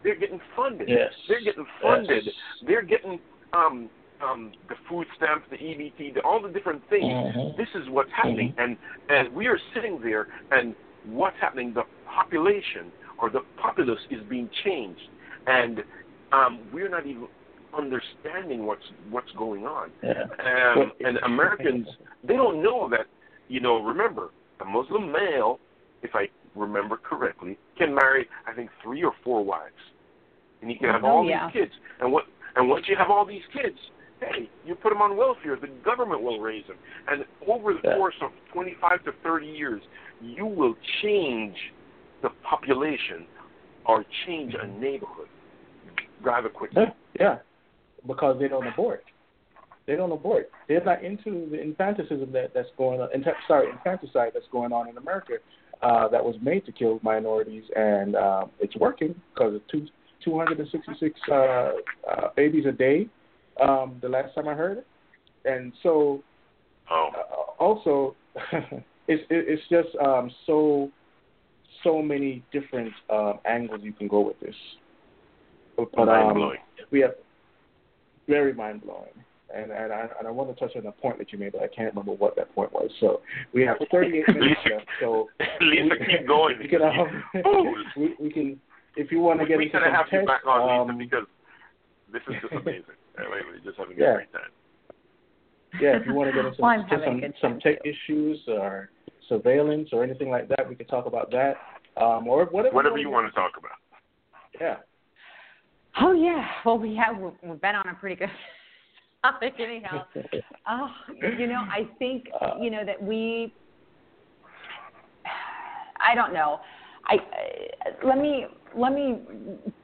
They're getting funded. Yes. They're getting funded. Yes. They're getting um um, the food stamps, the EBT, the, all the different things. Mhm. This is what's happening, and and we are sitting there, and what's happening? The population or the populace is being changed, and um, we're not even understanding what's what's going on. Yeah. Um, and Americans, they don't know that. You know, remember, a Muslim male, if I remember correctly, can marry, I think, three or four wives, and he can have Oh, all yeah. these kids. And what? And once you have all these kids, hey, you put them on welfare. The government will raise them, and over the Yeah. course of 25 to 30 years, you will change the population or change a neighborhood rather quickly. Yeah, yeah, because they don't abort. They don't abort. They're not into the infanticism that that's going on. Infa- sorry, infanticide that's going on in America uh, that was made to kill minorities, and uh, it's working because of two two hundred and sixty six uh, uh, babies a day. Um, the last time I heard it, and so Oh. uh, also [LAUGHS] it's it, it's just um, so so many different um, angles you can go with this. But, um, blowing. we have very mind blowing. And and I and I want to touch on a point that you made, but I can't remember what that point was. So we have 38 [LAUGHS] minutes left. So Lisa, we, keep going. [LAUGHS] We can, um, we, we can if you want to get we into gotta some have you back on, um, Lisa, because this is just [LAUGHS] amazing. Anyway, we're just having a Yeah. great time. yeah, if you want to get into Well, I'm to having a some some tech too. issues or surveillance or anything like that, we can talk about that. Um, or whatever. Whatever you want to talk about. Yeah. Oh yeah. Well, we have we've been on a pretty good topic [LAUGHS] anyhow. [LAUGHS] Oh, you know, I think Uh, you know that we. I don't know. I uh, let me let me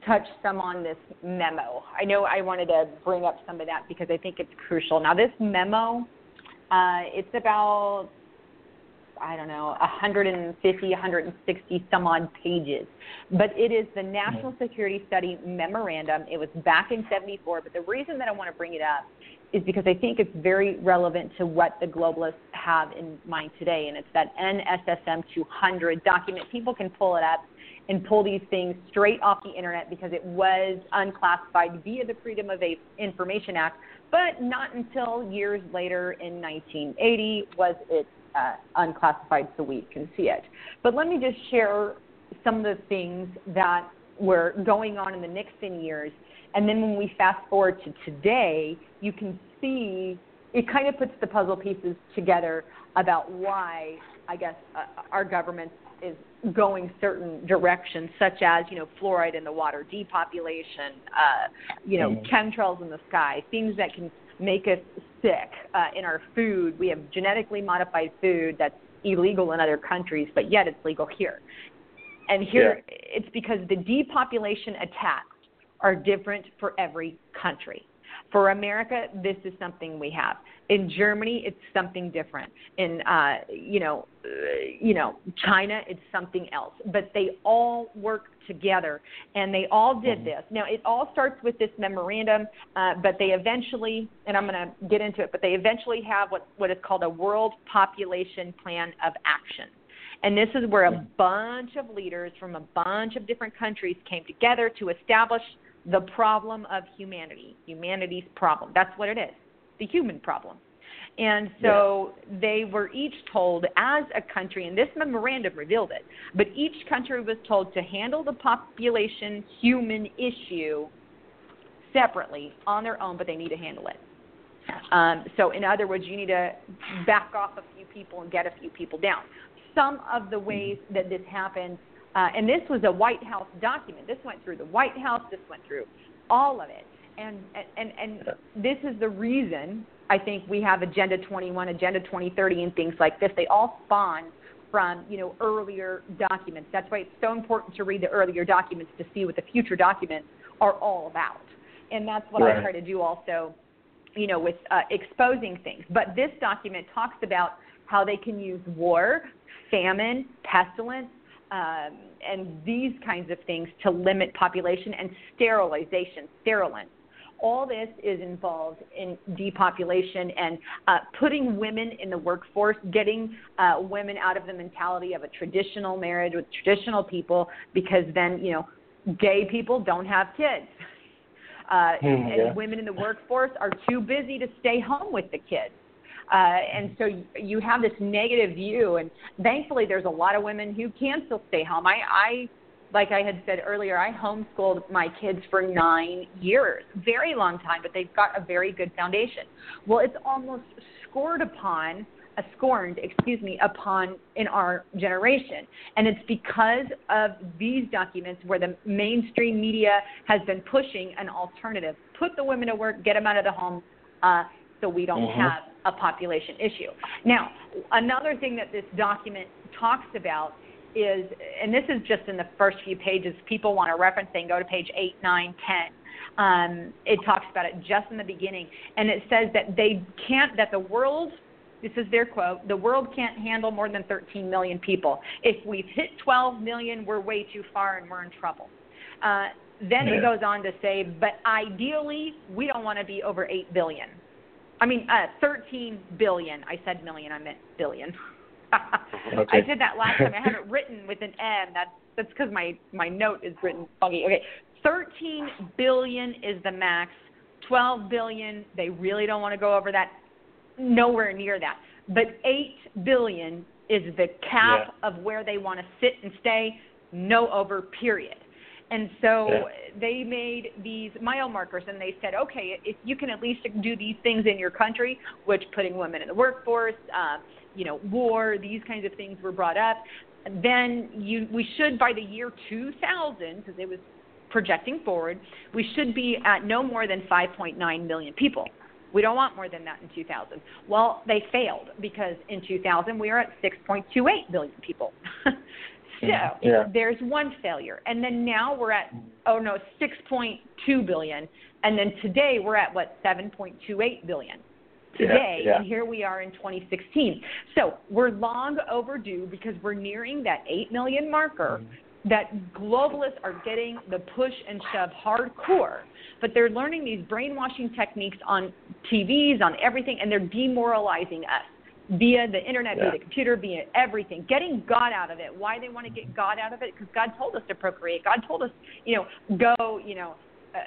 touch some on this memo. I know I wanted to bring up some of that because I think it's crucial. Now, this memo, uh, it's about I don't know, 150, 160 some odd pages. But it is the National Security Study Memorandum. It was back in 74. But the reason that I want to bring it up is because I think it's very relevant to what the globalists have in mind today. And it's that NSSM 200 document. People can pull it up and pull these things straight off the internet because it was unclassified via the Freedom of Information Act, but not until years later in 1980 was it uh, unclassified so we can see it. But let me just share some of the things that were going on in the Nixon years. And then when we fast forward to today, you can see it kind of puts the puzzle pieces together about why, I guess, uh, our government is going certain directions, such as, you know, fluoride in the water, depopulation, uh, you know, Mhm. chemtrails in the sky, things that can make us sick uh, in our food. We have genetically modified food that's illegal in other countries, but yet it's legal here. And here it's because the depopulation attacks are different for every country. For America, this is something we have. In Germany, it's something different. In uh, you know, uh, you know, China, it's something else. But they all work together, and they all did this. Now, it all starts with this memorandum, uh, but they eventually, and I'm going to get into it, but they eventually have what what is called a World Population Plan of Action. And this is where a bunch of leaders from a bunch of different countries came together to establish the problem of humanity, humanity's problem. That's what it is, the human problem. And so they were each told, as a country, and this memorandum revealed it, but each country was told to handle the population human issue separately on their own, but they need to handle it. Um, so, in other words, you need to back off a few people and get a few people down. Some of the ways that this happened, uh, and this was a White House document. This went through the White House. This went through all of it, and and and this is the reason I think we have Agenda 21, Agenda 2030, and things like this. They all spawn from you know earlier documents. That's why it's so important to read the earlier documents to see what the future documents are all about. And that's what I try to do also you know, with uh, exposing things. But this document talks about how they can use war, famine, pestilence, um, and these kinds of things to limit population and sterilization, sterilant. All this is involved in depopulation and uh, putting women in the workforce, getting uh, women out of the mentality of a traditional marriage with traditional people, because then, you know, gay people don't have kids. Uh, Hmm, and women in the workforce are too busy to stay home with the kids. Uh, and so you have this negative view, and thankfully, there's a lot of women who can still stay home. I, I, like I had said earlier, I homeschooled my kids for nine years, very long time, but they've got a very good foundation. Well, it's almost scored upon, uh, scorned, excuse me, upon in our generation, and it's because of these documents where the mainstream media has been pushing an alternative. Put the women to work, get them out of the home. Uh, so we don't Mhm. have a population issue. Now, another thing that this document talks about is, and this is just in the first few pages, people want to reference, they go to page 8, 9, 10. Um, it talks about it just in the beginning, and it says that they can't, that the world, this is their quote, the world can't handle more than 13 million people. If we've hit 12 million, we're way too far and we're in trouble. Uh, then it goes on to say, but ideally, we don't want to be over 8 billion. I mean, uh, 13 billion. I said million, I meant billion. [LAUGHS] Okay. I did that last time. I have it written with an M. That's that's because my my note is written funky. Okay, 13 billion is the max. 12 billion. They really don't want to go over that. Nowhere near that. But 8 billion is the cap of where they want to sit and stay. No over. Period. And so Yeah. they made these mile markers and they said, okay, if you can at least do these things in your country, which putting women in the workforce, uh, you know, war, these kinds of things were brought up, then you, we should by the year 2000, because it was projecting forward, we should be at no more than 5.9 million people. We don't want more than that in 2000. Well, they failed because in 2000 we are at 6.28 billion people. [LAUGHS] so Yeah. there's one failure. And then now we're at, oh no, 6.2 billion. And then today we're at what, 7.28 billion today, Yeah, yeah. and here we are in 2016. So we're long overdue because we're nearing that 8 million marker mm-hmm. that globalists are getting the push and shove hardcore, but they're learning these brainwashing techniques on TVs, on everything, and they're demoralizing us via the internet, Yeah. via the computer, via everything, getting God out of it. Why they want to get God out of it? Because God told us to procreate. God told us, you know, go, you know, uh,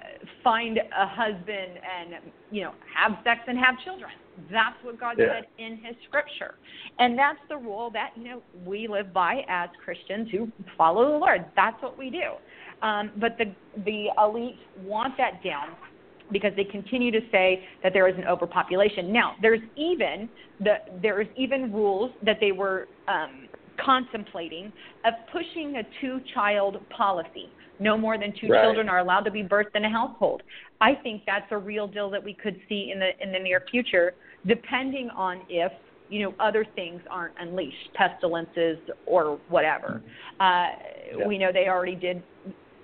find a husband and you know have sex and have children. That's what God Yeah. said in His Scripture, and that's the rule that you know we live by as Christians who follow the Lord. That's what we do. Um, but the the elite want that down because they continue to say that there is an overpopulation. Now, there's even the there's even rules that they were um, contemplating of pushing a two-child policy. No more than two Right. children are allowed to be birthed in a household. I think that's a real deal that we could see in the in the near future, depending on if you know other things aren't unleashed, pestilences or whatever. Uh, Yeah. We know they already did,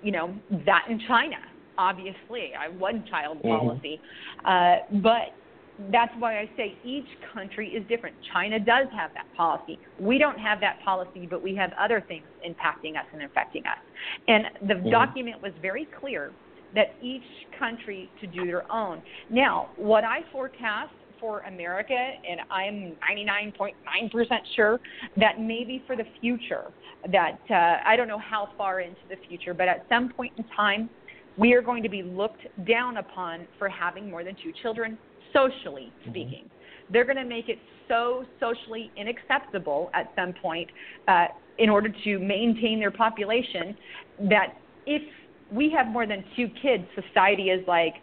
you know, that in China. Obviously, a one-child Mhm. policy, uh, but that's why I say each country is different. China does have that policy. We don't have that policy, but we have other things impacting us and affecting us. And the Mhm. document was very clear that each country to do their own. Now, what I forecast for America, and I'm 99.9% sure that maybe for the future, that uh, I don't know how far into the future, but at some point in time, we are going to be looked down upon for having more than two children, socially speaking. They're going to make it so socially unacceptable at some point uh, in order to maintain their population that if we have more than two kids, society is like,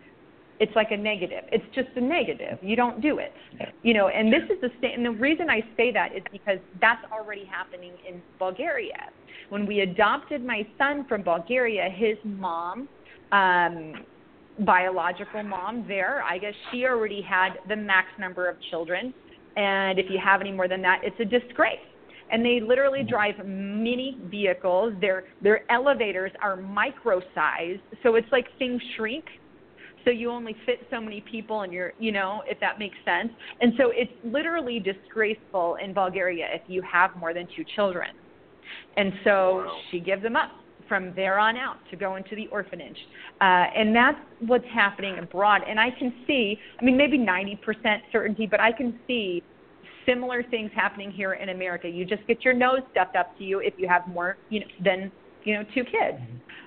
it's like a negative. It's just a negative. You don't do it. You know, and this is the sta- and the reason I say that is because that's already happening in Bulgaria. When we adopted my son from Bulgaria, his mom, um, biological mom there, I guess she already had the max number of children, and if you have any more than that, it's a disgrace. And they literally drive mini vehicles. Their their elevators are micro sized, so it's like things shrink so you only fit so many people and you're you know if that makes sense and so it's literally disgraceful in bulgaria if you have more than two children and so Wow. she gives them up from there on out to go into the orphanage uh, and that's what's happening abroad and i can see i mean maybe 90% certainty but i can see similar things happening here in america you just get your nose stuffed up to you if you have more you know than you know two kids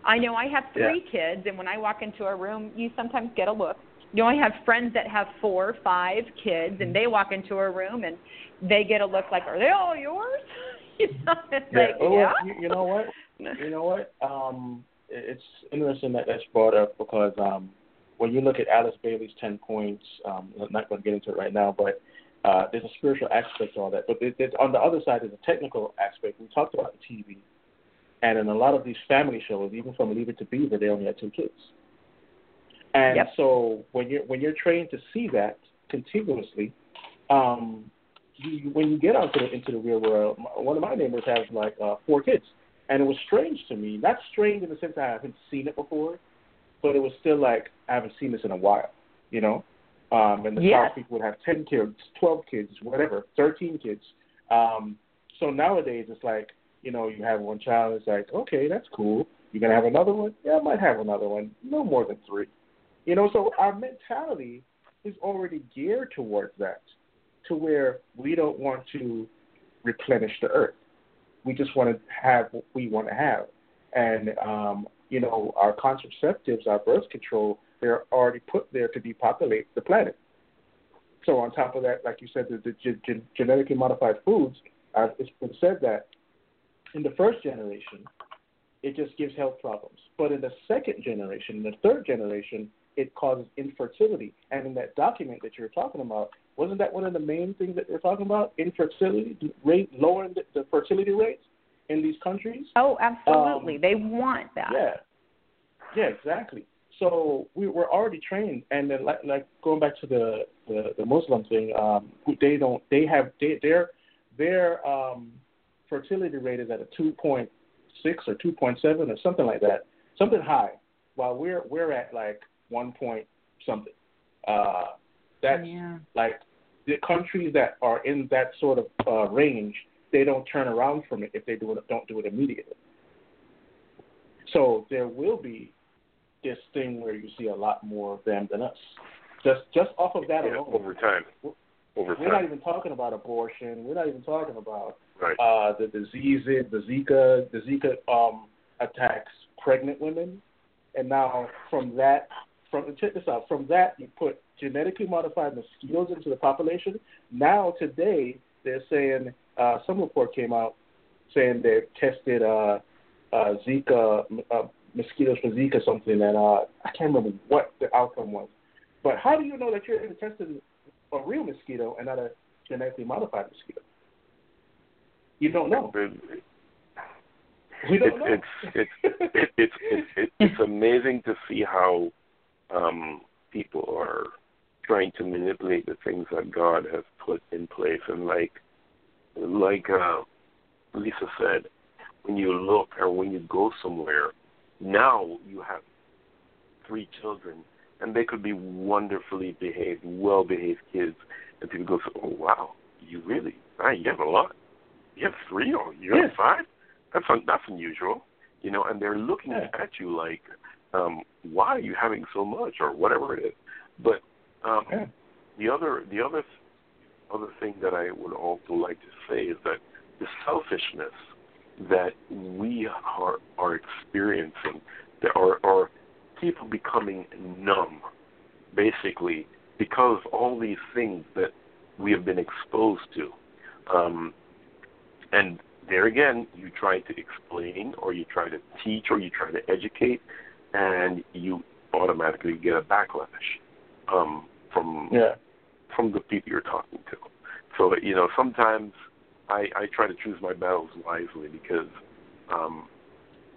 I know I have three kids, and when I walk into a room, you sometimes get a look. You know, I have friends that have four, five kids, and they walk into a room and they get a look like, "Are they all yours?" [LAUGHS] you know, it's Yeah. like, oh, yeah. You, you know what? You [LAUGHS] know what? Um, it's interesting that that's brought up because um, when you look at Alice Bailey's ten points, um, I'm not going to get into it right now, but uh, there's a spiritual aspect to all that. But it, it, on the other side, there's a technical aspect. We talked about the TV, and in a lot of these family shows, even from Leave It to Beaver, they only had two kids. And Yep. so when you're when you're trained to see that continuously, um, you, when you get out into the, into the real world, one of my neighbors has like uh, four kids, and it was strange to me. Not strange in the sense that I haven't seen it before, but it was still like I haven't seen this in a while, you know. Um, and the Yes. South people would have ten kids, twelve kids, whatever, thirteen kids. Um, so nowadays it's like you know you have one child. It's like okay, that's cool. You're gonna have another one? Yeah, I might have another one. No more than three. You know, so our mentality is already geared towards that, to where we don't want to replenish the earth. We just want to have what we want to have. And, um, you know, our contraceptives, our birth control, they're already put there to depopulate the planet. So on top of that, like you said, the, the ge- gen- genetically modified foods, uh, it's been said that in the first generation, it just gives health problems. But in the second generation, in the third generation, it causes infertility. And in that document that you were talking about, wasn't that one of the main things that they're talking about? Infertility, rate, lowering the, the fertility rates in these countries? Oh, absolutely. Um, they want that. Yeah, yeah, exactly. So we were already trained, and then like, like going back to the the, the Muslim thing, um, they don't they have they, their their um, fertility rate is at a two point six or two point seven or something like that, something high, while we're we're at like one point something. Uh, that's Yeah. like the countries that are in that sort of uh, range, they don't turn around from it if they do it, don't do it immediately. So there will be this thing where you see a lot more of them than us. Just just off of that Yeah, alone. over time. Over We're not even talking about abortion. We're not even talking about Right. uh, the diseases, the Zika, the Zika um, attacks pregnant women, and now from that, from check this out. From that, you put genetically modified mosquitoes into the population. Now today, they're saying uh, some report came out saying they've tested uh, uh, Zika uh, mosquitoes for Zika something, and uh, I can't remember what the outcome was. But how do you know that you're testing a real mosquito and not a genetically modified mosquito? You don't know. We don't it's know. it's it's it, it's it's it's [LAUGHS] amazing to see how um people are trying to manipulate the things that God has put in place and like like uh Lisa said, when you look or when you go somewhere, now you have three children and they could be wonderfully behaved, well behaved kids and people go, Oh wow, you really right, you have a lot. You have three or you have Yeah. five? That's un- that's unusual, you know. And they're looking Yeah. at you like, um, "Why are you having so much?" or whatever it is. But um, Yeah. the other the other other thing that I would also like to say is that the selfishness that we are are experiencing, that are are people becoming numb, basically because of all these things that we have been exposed to. Um, and there again, you try to explain or you try to teach or you try to educate, and you automatically get a backlash um, from yeah. from the people you're talking to. So you know, sometimes I, I try to choose my battles wisely because um,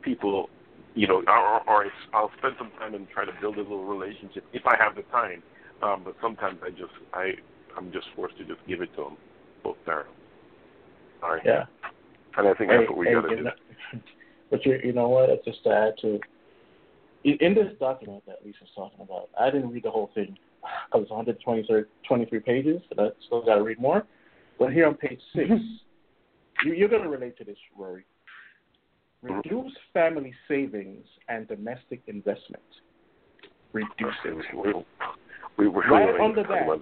people, you know, or, or I'll spend some time and try to build a little relationship if I have the time. Um, but sometimes I just I I'm just forced to just give it to them both barrels. All right. Yeah. And I think that's what we got to do. [LAUGHS] but you, you know what? It's just to add to, in this document that Lisa's talking about, I didn't read the whole thing [SIGHS] because it's 123 23 pages, and I still got to read more. But here on page six, mm-hmm. you, you're going to relate to this, Rory. Reduce family savings and domestic investment. Reduce it. We, we were Right under that.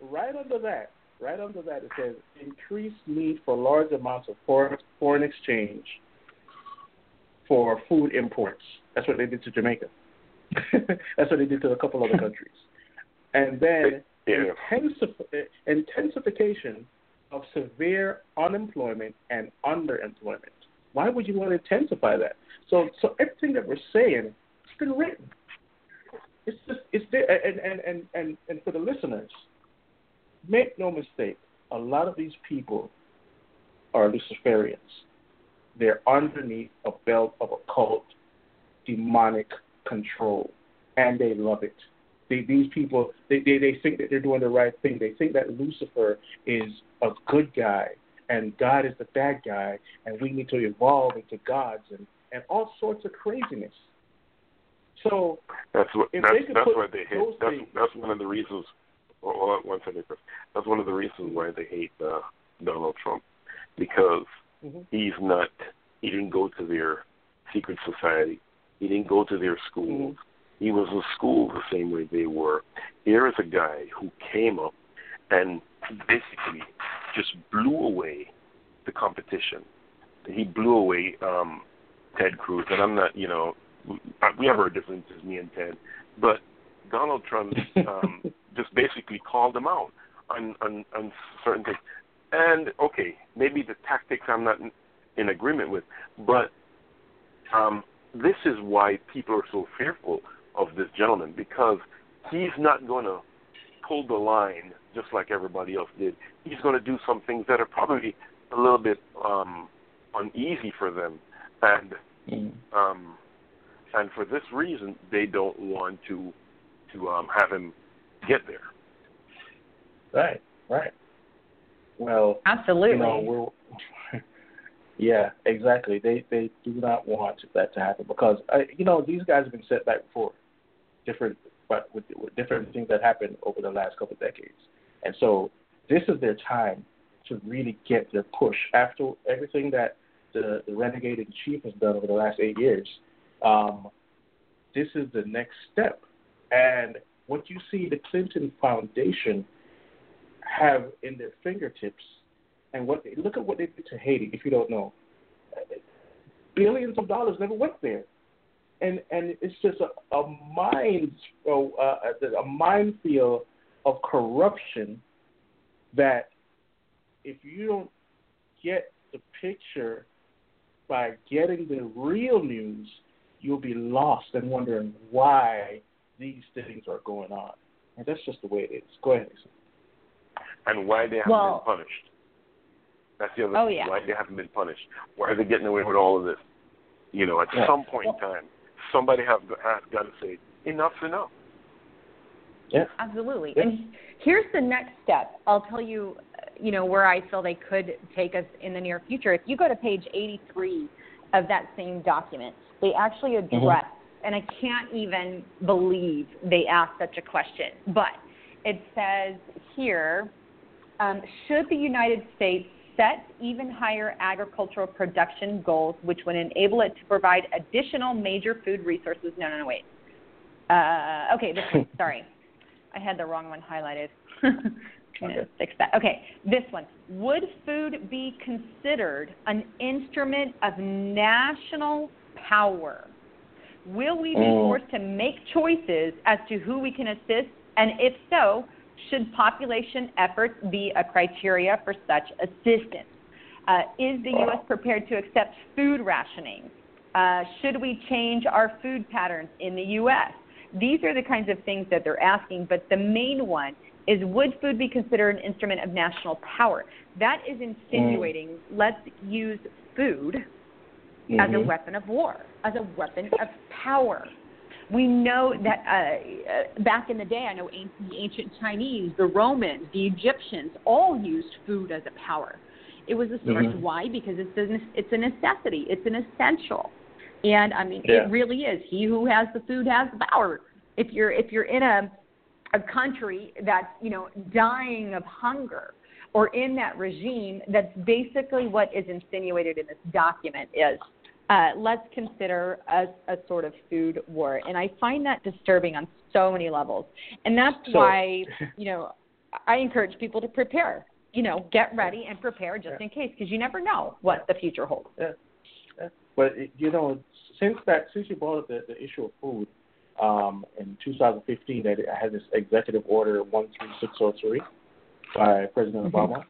right under that, right under that, it says increased need for large amounts of foreign foreign exchange for food imports. That's what they did to Jamaica. [LAUGHS] That's what they did to a couple other countries. And then [LAUGHS] Yeah. intensif- intensification of severe unemployment and underemployment. Why would you want to intensify that? So, so everything that we're saying, it's been written. It's just, it's there, and and and and and for the listeners, make no mistake, a lot of these people are Luciferians. They're underneath a belt of occult, demonic control, and they love it. They, these people, they, they, they think that they're doing the right thing. They think that Lucifer is a good guy and God is the bad guy, and we need to evolve into gods and, and all sorts of craziness. So That's what that's that's why they hate. That's things- that's one of the reasons. Hold on one second, Chris. That's one of the reasons why they hate uh, Donald Trump because Mhm. he's not. He didn't go to their secret society. He didn't go to their schools. He was in school the same way they were. Here is a guy who came up and basically just blew away the competition. He blew away um, Ted Cruz, and I'm not, you know, we have our differences, me and Ted, but Donald Trump [LAUGHS] um, just basically called him out on, on on certain things. And okay, maybe the tactics I'm not in, in agreement with, but um, this is why people are so fearful of this gentleman because he's not going to pull the line just like everybody else did. He's going to do some things that are probably a little bit um, uneasy for them, and um, and for this reason, they don't want to to um, have him get there. Right, right. Well, Absolutely. you know, we're [LAUGHS] yeah, exactly. They they do not want that to happen because uh, you know these guys have been set back before, different but with, with different things that happened over the last couple of decades, and so this is their time to really get their push after everything that the, the renegade in chief has done over the last eight years. Um, this is the next step, and what you see the Clinton Foundation have in their fingertips and what they look at what they did to Haiti. If you don't know, billions of dollars never went there, and and it's just a, a mind uh, a minefield of corruption that if you don't get the picture by getting the real news, you'll be lost and wondering why these things are going on. And that's just the way it is. Go ahead. And why they haven't Well- been punished. That's the other Oh, thing. yeah. Why they haven't been punished. Why are they getting away with all of this? You know, at Yeah. some point in time, somebody have has got to say enough's enough. Yeah. Absolutely. Yeah. And here's the next step. I'll tell you, uh, you know, where I feel they could take us in the near future. If you go to page 83 of that same document, they actually address, and I can't even believe they asked such a question, but it says here, um, should the United States set even higher agricultural production goals, which would enable it to provide additional major food resources? No, no, no, wait. Uh, okay, this one. [LAUGHS] Sorry, I had the wrong one highlighted. [LAUGHS] Trying to Okay. fix that. Okay, this one. Would food be considered an instrument of national power? Will we be Mm. forced to make choices as to who we can assist? And if so, should population efforts be a criteria for such assistance? Uh, is the U.S. prepared to accept food rationing? Uh, should we change our food patterns in the U.S.? These are the kinds of things that they're asking, but the main one is would food be considered an instrument of national power? That is insinuating let's use food as a Mhm. weapon of war, as a weapon of power. We know that uh, uh, back in the day, I know the ancient Chinese, the Romans, the Egyptians all used food as a power. It was a source. Mhm. Why? Because it's a, it's a necessity. It's an essential. And I mean, Yeah. it really is. He who has the food has the power. If you're if you're in a a country that's you know dying of hunger or in that regime, that's basically what is insinuated in this document is uh, let's consider a, a sort of food war. And I find that disturbing on so many levels. And that's So- why, you know, I encourage people to prepare. You know, get ready and prepare just Yeah. in case because you never know what the future holds. Yeah. Yeah. But you know, since that since you brought up the, the issue of food, um, in 2015, that it had this executive order 13603 by President Mm-hmm. Obama,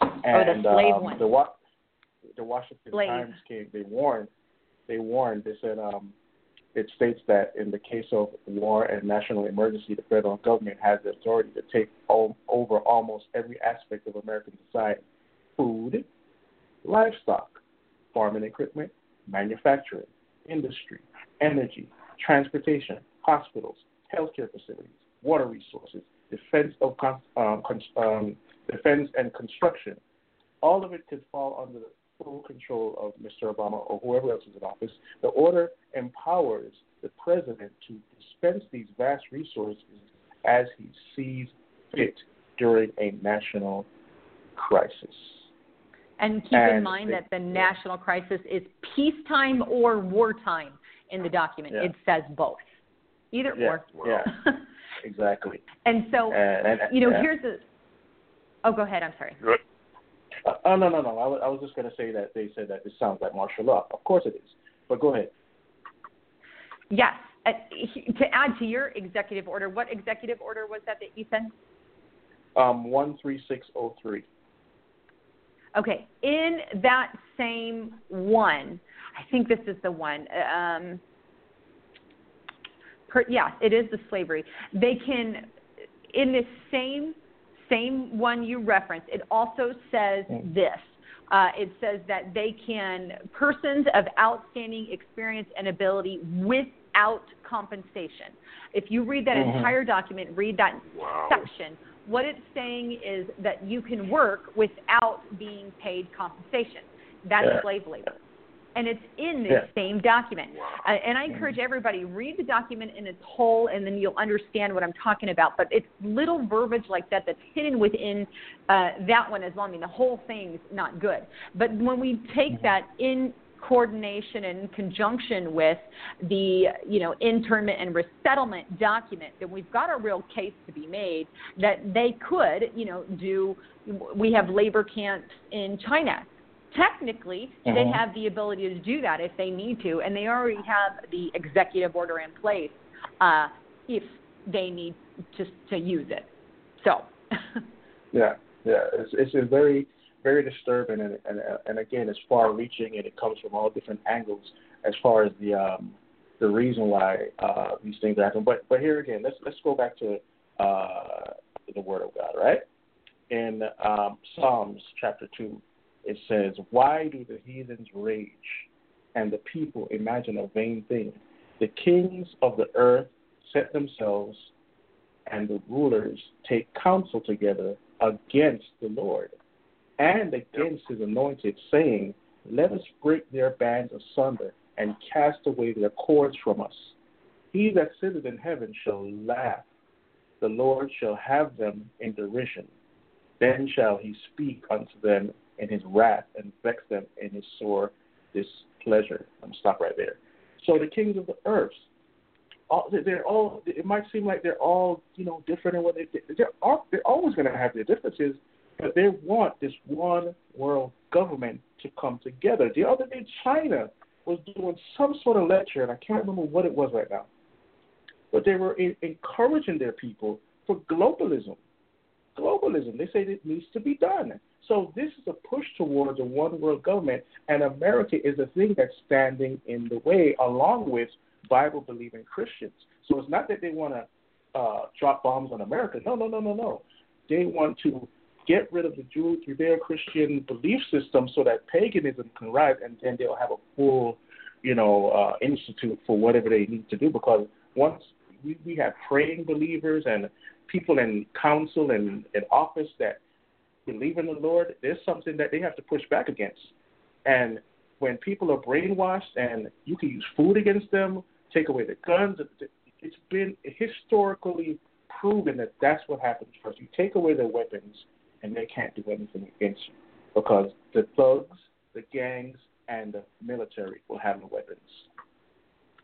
Oh, the and slave um, one. the the Washington Slave. Times came. They warned. They warned. They said um, it states that in the case of war and national emergency, the federal government has the authority to take o- over almost every aspect of American society: food, livestock, farming equipment, manufacturing, industry, energy, transportation, hospitals, healthcare facilities, water resources, defense of um, con- um, defense and construction. All of it could fall under the full control of Mr. Obama or whoever else is in office. The order empowers the president to dispense these vast resources as he sees fit during a national crisis. And keep in mind they- that the national crisis is peacetime or wartime in the document. Yeah. It says both. Either Yeah, or. yeah, [LAUGHS] exactly. and so, And, and you know, yeah. here's the. Oh, go ahead. I'm sorry. Uh, oh no no no! I was, I was just going to say that they said that this sounds like martial law. Of course it is, but go ahead. Yes. Uh, to add to your executive order, what executive order was that that you sent? Um, one three six zero three. Okay. In that same one, I think this is the one. Um, per, yes, it is the slavery. They can, in this same same one you referenced, it also says this. Uh, it says that they can persons of outstanding experience and ability without compensation. If you read that Mhm. entire document, read that Wow. section. What it's saying is that you can work without being paid compensation. That's Yeah. slave labor. And it's in this Yeah. same document. Wow. Uh, and I encourage everybody read the document in its whole, and then you'll understand what I'm talking about. But it's little verbiage like that that's hidden within uh, that one as well. I mean, the whole thing's not good. But when we take that in coordination and in conjunction with the you know internment and resettlement document, then we've got a real case to be made that they could you know do. We have labor camps in China technically they Mhm. have the ability to do that if they need to, and they already have the executive order in place uh, if they need to to use it. So, [LAUGHS] Yeah, yeah. It's it's very very disturbing and and and again it's far reaching and it comes from all different angles as far as the um the reason why uh these things happen. But but here again, let's let's go back to uh the word of God, right? In um Psalms chapter two, it says, Why do the heathens rage and the people imagine a vain thing? The kings of the earth set themselves and the rulers take counsel together against the Lord and against his anointed, saying, Let us break their bands asunder and cast away their cords from us. He that sitteth in heaven shall laugh, the Lord shall have them in derision. Then shall he speak unto them in his wrath and vex them in his sore displeasure. I'm gonna stop right there. So the kings of the earth, all, they're all. It might seem like they're all, you know, different in what they. They're all, they're always going to have their differences, but they want this one world government to come together. The other day, China was doing some sort of lecture, and I can't remember what it was right now, but they were in, encouraging their people for globalism. Globalism. They say it needs to be done. So this is a push towards a one world government, and America is the thing that's standing in the way, along with Bible believing Christians. So it's not that they want to uh, drop bombs on America. No, no, no, no, no. They want to get rid of the Judeo Christian belief system so that paganism can rise, and then they'll have a full, you know, uh, institute for whatever they need to do. Because once we, we have praying believers and people in council and in office that believe in the Lord, there's something that they have to push back against. And when people are brainwashed and you can use food against them, take away the guns, it's been historically proven that that's what happens first. You take away their weapons and they can't do anything against you because the thugs, the gangs, and the military will have the weapons.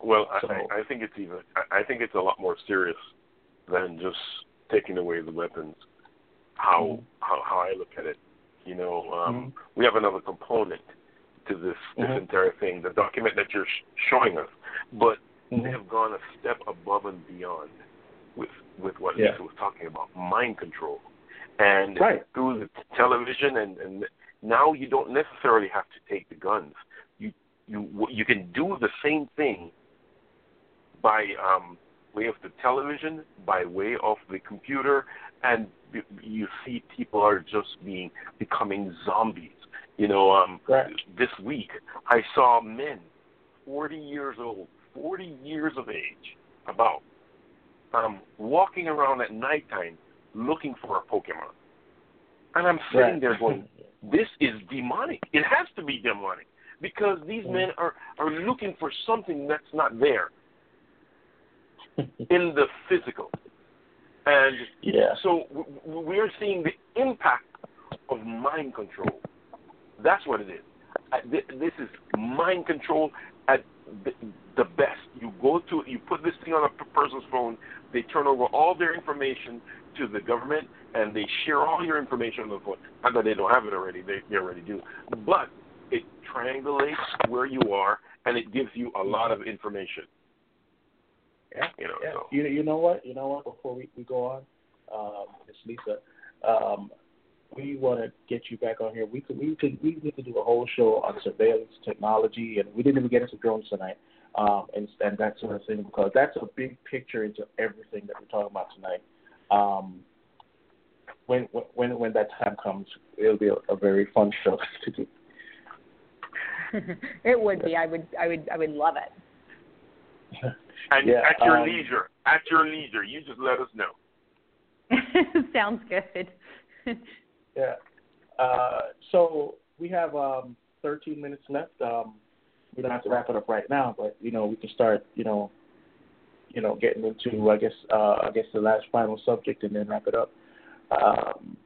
Well, I, So- I I think it's even. I think it's a lot more serious than just taking away the weapons. How Mhm. how how I look at it, you know, um, Mhm. we have another component to this this Mhm. entire thing, the document that you're sh- showing us, but Mhm. they have gone a step above and beyond with with what Yeah. Lisa was talking about, mind control, and Right. through the television, and and now you don't necessarily have to take the guns. You you you can do the same thing by um, way of the television, by way of the computer, and you- see people are just being becoming zombies. You know, um, Right. this week I saw men, 40 years old, 40 years of age, about, um, walking around at nighttime looking for a Pokemon. And I'm sitting Right. there going, [LAUGHS] this is demonic. It has to be demonic because these Mm. men are, are looking for something that's not there [LAUGHS] in the physical. And Yeah. so w- we're seeing the impact of mind control. That's what it is. This is mind control at the, the best. You go to, you put this thing on a person's phone, they turn over all their information to the government, and they share all your information on the phone. Not that they don't have it already, they, they already do. But it triangulates where you are, and it gives you a lot of information. Yeah, You know, yeah. so. You you know what? You know what? Before we, we go on, um, Miss Lisa, um, we want to get you back on here. We could we could we need to do a whole show on surveillance technology, and we didn't even get into drones tonight, um, and and that sort of thing because that's a big picture into everything that we're talking about tonight. Um, when when when that time comes, it'll be a, a very fun show [LAUGHS] to do. [LAUGHS] it would be. I would. I would. I would love it. [LAUGHS] And Yeah, at your um, leisure, at your leisure, you just let us know. [LAUGHS] Sounds good. [LAUGHS] Yeah. Uh, so we have um, 13 minutes left. Um, we don't have to wrap it up right now, but you know we can start. You know, you know, getting into I guess uh, I guess the last final subject and then wrap it up. Um,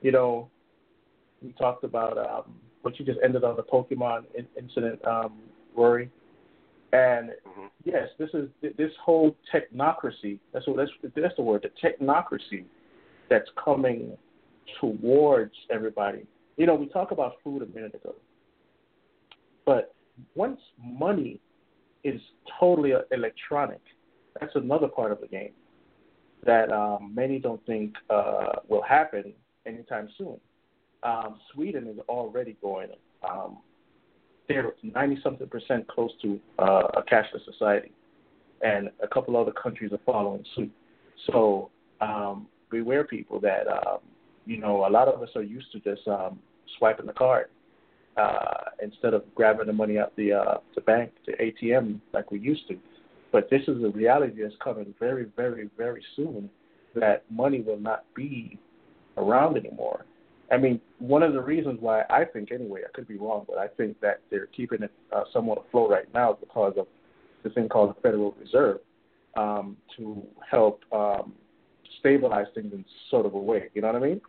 you know, we talked about um, what you just ended on the Pokemon in- incident, um, Rory, and hmm yes, this is this whole technocracy. That's what that's that's the word. The technocracy that's coming towards everybody. You know, we talk about food a minute ago, but once money is totally electronic, that's another part of the game that um, many don't think uh, will happen anytime soon. Um, Sweden is already going. Um, they're 90 something percent close to uh, a cashless society, and a couple other countries are following suit. So um, beware, people, that um, you know a lot of us are used to just um, swiping the card uh, instead of grabbing the money out the uh, the bank, the ATM, like we used to. But this is a reality that's coming very, very, very soon. That money will not be around anymore. I mean, one of the reasons why I think, anyway, I could be wrong, but I think that they're keeping it uh, somewhat afloat right now because of the thing called the Federal Reserve um, to help um, stabilize things in sort of a way. You know what I mean?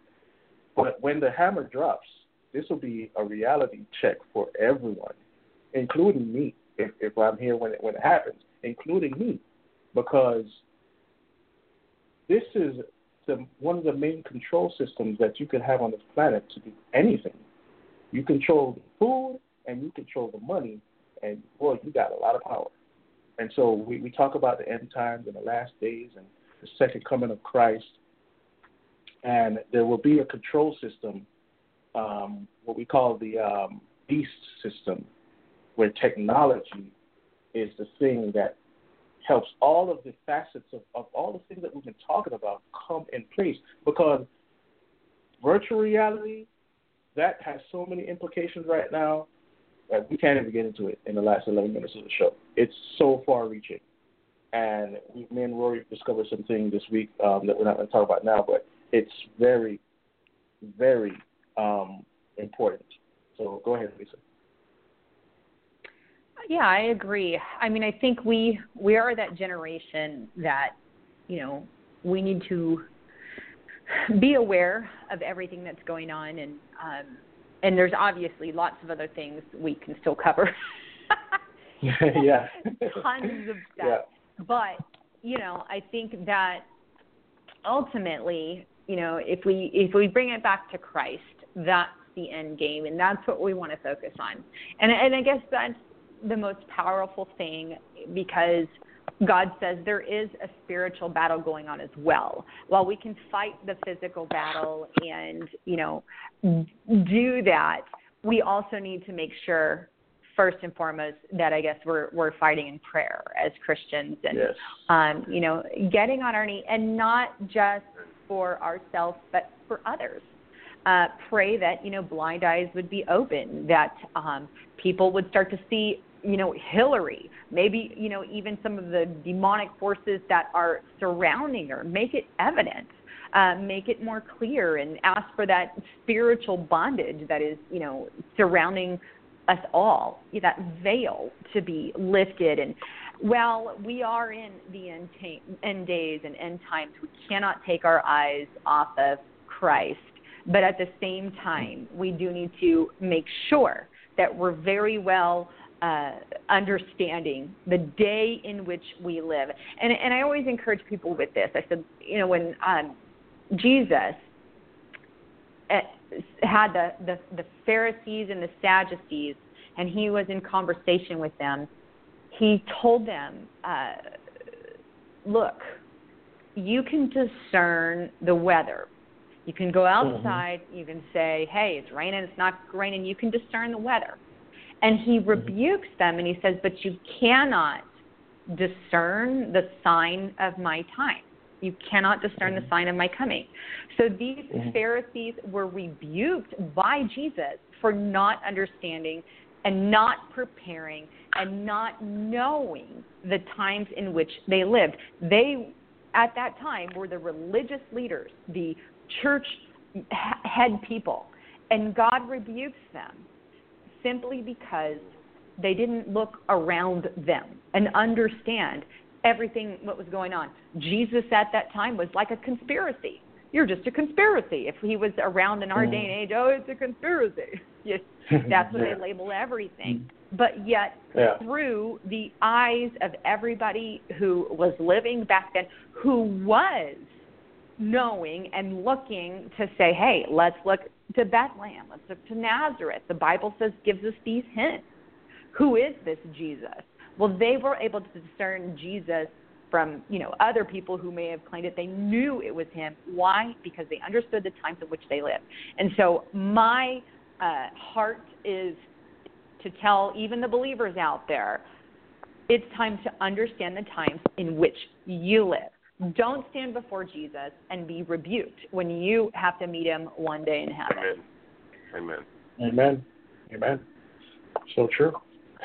But when the hammer drops, this will be a reality check for everyone, including me, if, if I'm here when it, when it happens, including me, because this is the, one of the main control systems that you can have on this planet to do anything. You control the food and you control the money, and boy, you got a lot of power. And so we, we talk about the end times and the last days and the second coming of Christ, and there will be a control system, um, what we call the um, beast system, where technology is the thing that helps all of the facets of, of all the things that we've been talking about come in place. Because virtual reality, that has so many implications right now that we can't even get into it in the last 11 minutes of the show. It's so far reaching. And we, me and Rory discovered some things this week um, that we're not going to talk about now, but it's very, very um, important. So go ahead, Lisa. Yeah, I agree. I mean, I think we we are that generation that, you know, we need to be aware of everything that's going on, and um, and there's obviously lots of other things we can still cover. [LAUGHS] [LAUGHS] yeah. Tons of [LAUGHS] stuff. Yeah. But you know, I think that ultimately, you know, if we if we bring it back to Christ, that the end game, and that's what we want to focus on. And and I guess that's the most powerful thing because God says there is a spiritual battle going on as well. While we can fight the physical battle and, you know, do that, we also need to make sure first and foremost that I guess we're we're fighting in prayer as Christians and Yes. um, you know, getting on our knee and not just for ourselves but for others. Uh, pray that you know blind eyes would be open, that um, people would start to see you know Hillary, maybe you know even some of the demonic forces that are surrounding her. Make it evident, uh, make it more clear, and ask for that spiritual bondage that is you know surrounding us all, that veil to be lifted. And while we are in the end, ta- end days and end times, we cannot take our eyes off of Christ. But at the same time, we do need to make sure that we're very well uh, understanding the day in which we live. And, and I always encourage people with this. I said, you know, when um, Jesus uh, had the, the, the Pharisees and the Sadducees, and he was in conversation with them, he told them, uh, look, you can discern the weather. You can go outside, you can say, hey, it's raining, it's not raining. You can discern the weather. And he mm-hmm. rebukes them and he says, but you cannot discern the sign of my time. You cannot discern the mm-hmm. sign of my coming. So these mm-hmm. Pharisees were rebuked by Jesus for not understanding and not preparing and not knowing the times in which they lived. They, at that time, were the religious leaders, the church head people, and God rebukes them simply because they didn't look around them and understand everything what was going on. Jesus at that time was like a conspiracy. You're just a conspiracy. If he was around in our mm. day and age, oh, it's a conspiracy. [LAUGHS] Yes, [LAUGHS] that's what Yeah. they label everything. Mm. But yet, Yeah. through the eyes of everybody who was living back then, who was knowing and looking to say, hey, let's look to Bethlehem, let's look to Nazareth. The Bible says gives us these hints. Who is this Jesus? Well, they were able to discern Jesus from you know other people who may have claimed it. They knew it was him. Why? Because they understood the times in which they lived. And so my uh, heart is to tell even the believers out there, it's time to understand the times in which you live. Don't stand before Jesus and be rebuked when you have to meet him one day in heaven. Amen. Amen. Amen. Amen. So true.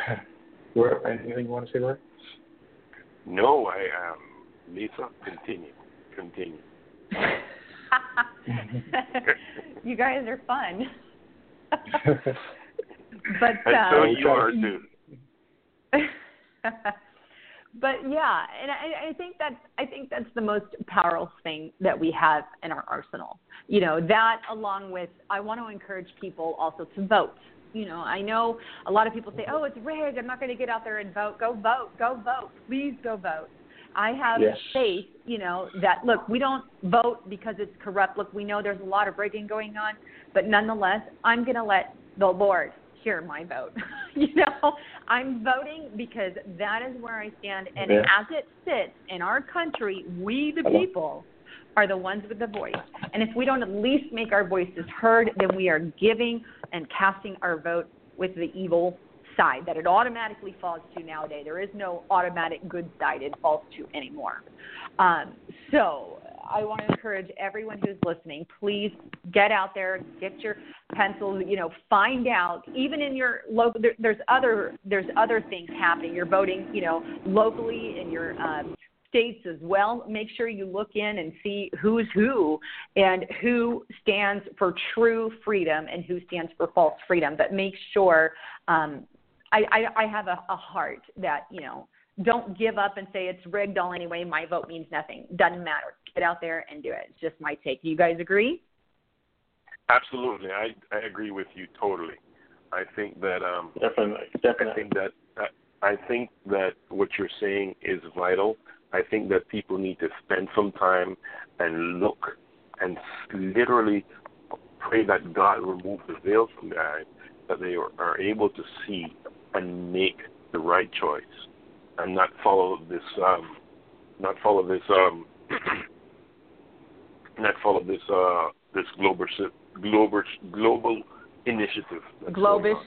[SIGHS] Where, anything you want to say, Rory? No, I um Lisa, continue. Continue. [LAUGHS] you guys are fun. [LAUGHS] but And so um, you are too. [LAUGHS] but yeah, and I, I think that's I think that's the most powerful thing that we have in our arsenal. You know that along with I want to encourage people also to vote. You know, I know a lot of people say, "Oh, it's rigged. I'm not going to get out there and vote." Go vote. Go vote. Please go vote. I have Yes. faith, you know, that look, we don't vote because it's corrupt. Look, we know there's a lot of rigging going on, but nonetheless, I'm going to let the Lord hear my vote. [LAUGHS] you know, I'm voting because that is where I stand. And Yeah. as it sits in our country, we, the Hello. people, are the ones with the voice. And if we don't at least make our voices heard, then we are giving and casting our vote with the evil side that it automatically falls to nowadays. There is no automatic good side it falls to anymore. Um, so I want to encourage everyone who's listening, please get out there, get your pencils, you know, find out. Even in your local, there, there's other there's other things happening. You're voting, you know, locally in your um, states as well. Make sure you look in and see who's who and who stands for true freedom and who stands for false freedom. But make sure um, I, I, I have a, a heart that you know don't give up and say it's rigged all anyway. My vote means nothing. Doesn't matter. Get out there and do it. It's just my take. Do you guys agree? Absolutely. I I agree with you totally. I think that um Definitely. definitely. I Definitely. think that I, I think that what you're saying is vital. I think that people need to spend some time and look and literally pray that God remove the veil from their eyes, that they are, are able to see and make the right choice, and not follow this, um, not follow this, um, [CLEARS THROAT] not follow this, uh, this global, global, global initiative. that's going Globus. on.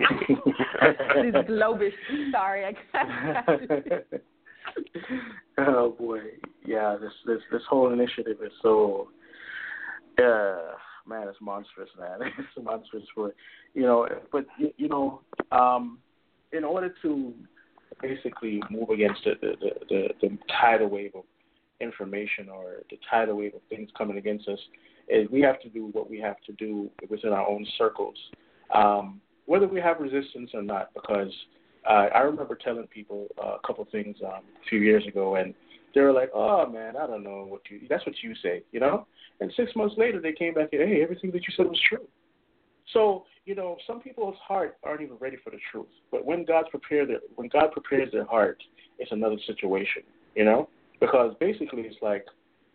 [LAUGHS] These Globus. Sorry, I got [LAUGHS] oh boy, yeah. This this this whole initiative is so, uh, man, it's monstrous, man. [LAUGHS] It's monstrous for, you know. But you, you know, um, in order to basically move against the the, the the tidal wave of information or the tidal wave of things coming against us, is we have to do what we have to do within our own circles, um, whether we have resistance or not, because uh, I remember telling people a couple things um, a few years ago, and they were like, "Oh man, I don't know what you. That's what you say, you know." And six months later, they came back and hey, everything that you said was true. So you know, some people's heart aren't even ready for the truth. But when God's prepared their, when God prepares their heart, it's another situation, you know, because basically it's like,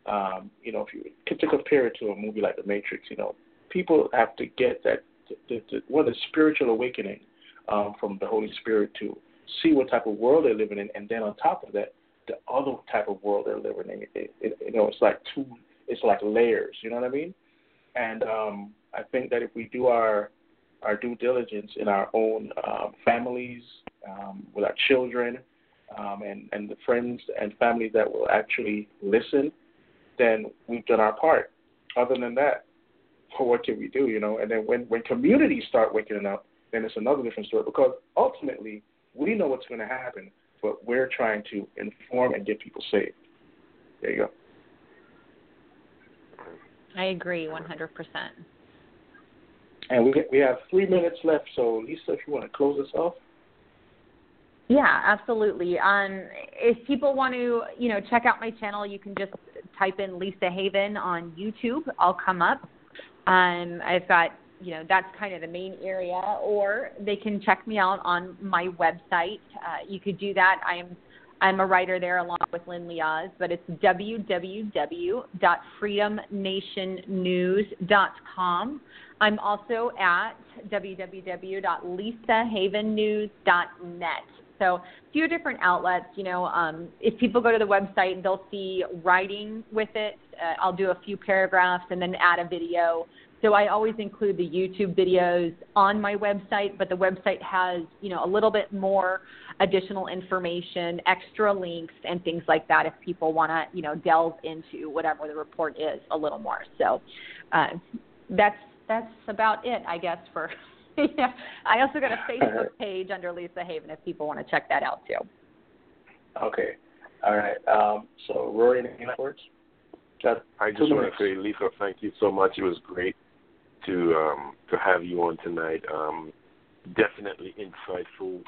um, you know, if you to compare it to a movie like The Matrix, you know, people have to get that the, the, spiritual awakening um, from the Holy Spirit to see what type of world they're living in, and then on top of that, the other type of world they're living in. It, it, you know, it's like two, it's like layers. You know what I mean? And um, I think that if we do our our due diligence in our own um, families, um, with our children, um, and and the friends and family that will actually listen, then we've done our part. Other than that, [LAUGHS] what can we do? You know? And then when when communities start waking up, then it's another different story because ultimately we know what's going to happen, but we're trying to inform and get people saved. There you go. I agree 100%. And we we have three minutes left, so Lisa, if you want to close us off. Yeah, absolutely. Um, if people want to, you know, check out my channel, you can just type in Lisa Haven on YouTube. I'll come up. Um, I've got, you know, that's kind of the main area. Or they can check me out on my website. Uh, you could do that. I'm I'm a writer there along with Lynn Liaz, but it's www.freedomnationnews.com. I'm also at www.lisahavennews.net. So a few different outlets. You know, um, if people go to the website, they'll see writing with it. Uh, I'll do a few paragraphs and then add a video. So I always include the YouTube videos on my website, but the website has, you know, a little bit more additional information, extra links, and things like that if people want to, you know, delve into whatever the report is a little more. So uh, that's that's about it, I guess. For [LAUGHS] yeah, I also got a Facebook page under Lisa Haven if people want to check that out too. Okay. All right. Um, so Rory, any last words? Got I just want to say, Lisa, thank you so much. It was great to um, to have you on tonight. Um, definitely insightful.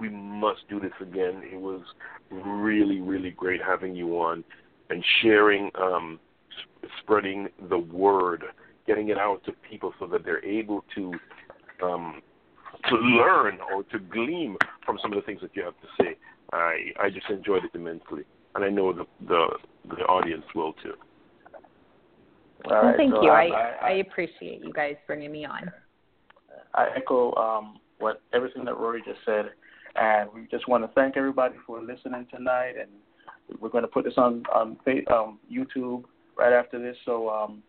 We must do this again. It was really, really great having you on and sharing, um, s- spreading the word, getting it out to people so that they're able to um, to learn or to glean from some of the things that you have to say. I I just enjoyed it immensely, and I know the the the audience will too. Well, right, thank so you. I, I, I, I appreciate you guys bringing me on. I echo um, what everything that Rory just said, and we just want to thank everybody for listening tonight. And we're going to put this on on um, YouTube right after this. So, um,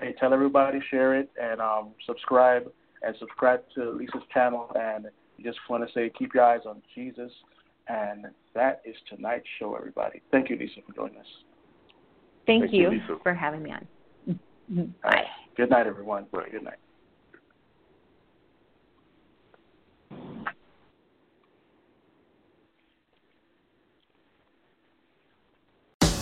hey, tell everybody, share it, and um, subscribe and subscribe to Lisa's channel. And we just want to say, keep your eyes on Jesus. And that is tonight's show, everybody. Thank you, Lisa, for joining us. Thank, Thank you, you Lisa. for having me on. All Bye. right. Good night, everyone. Right. Good night.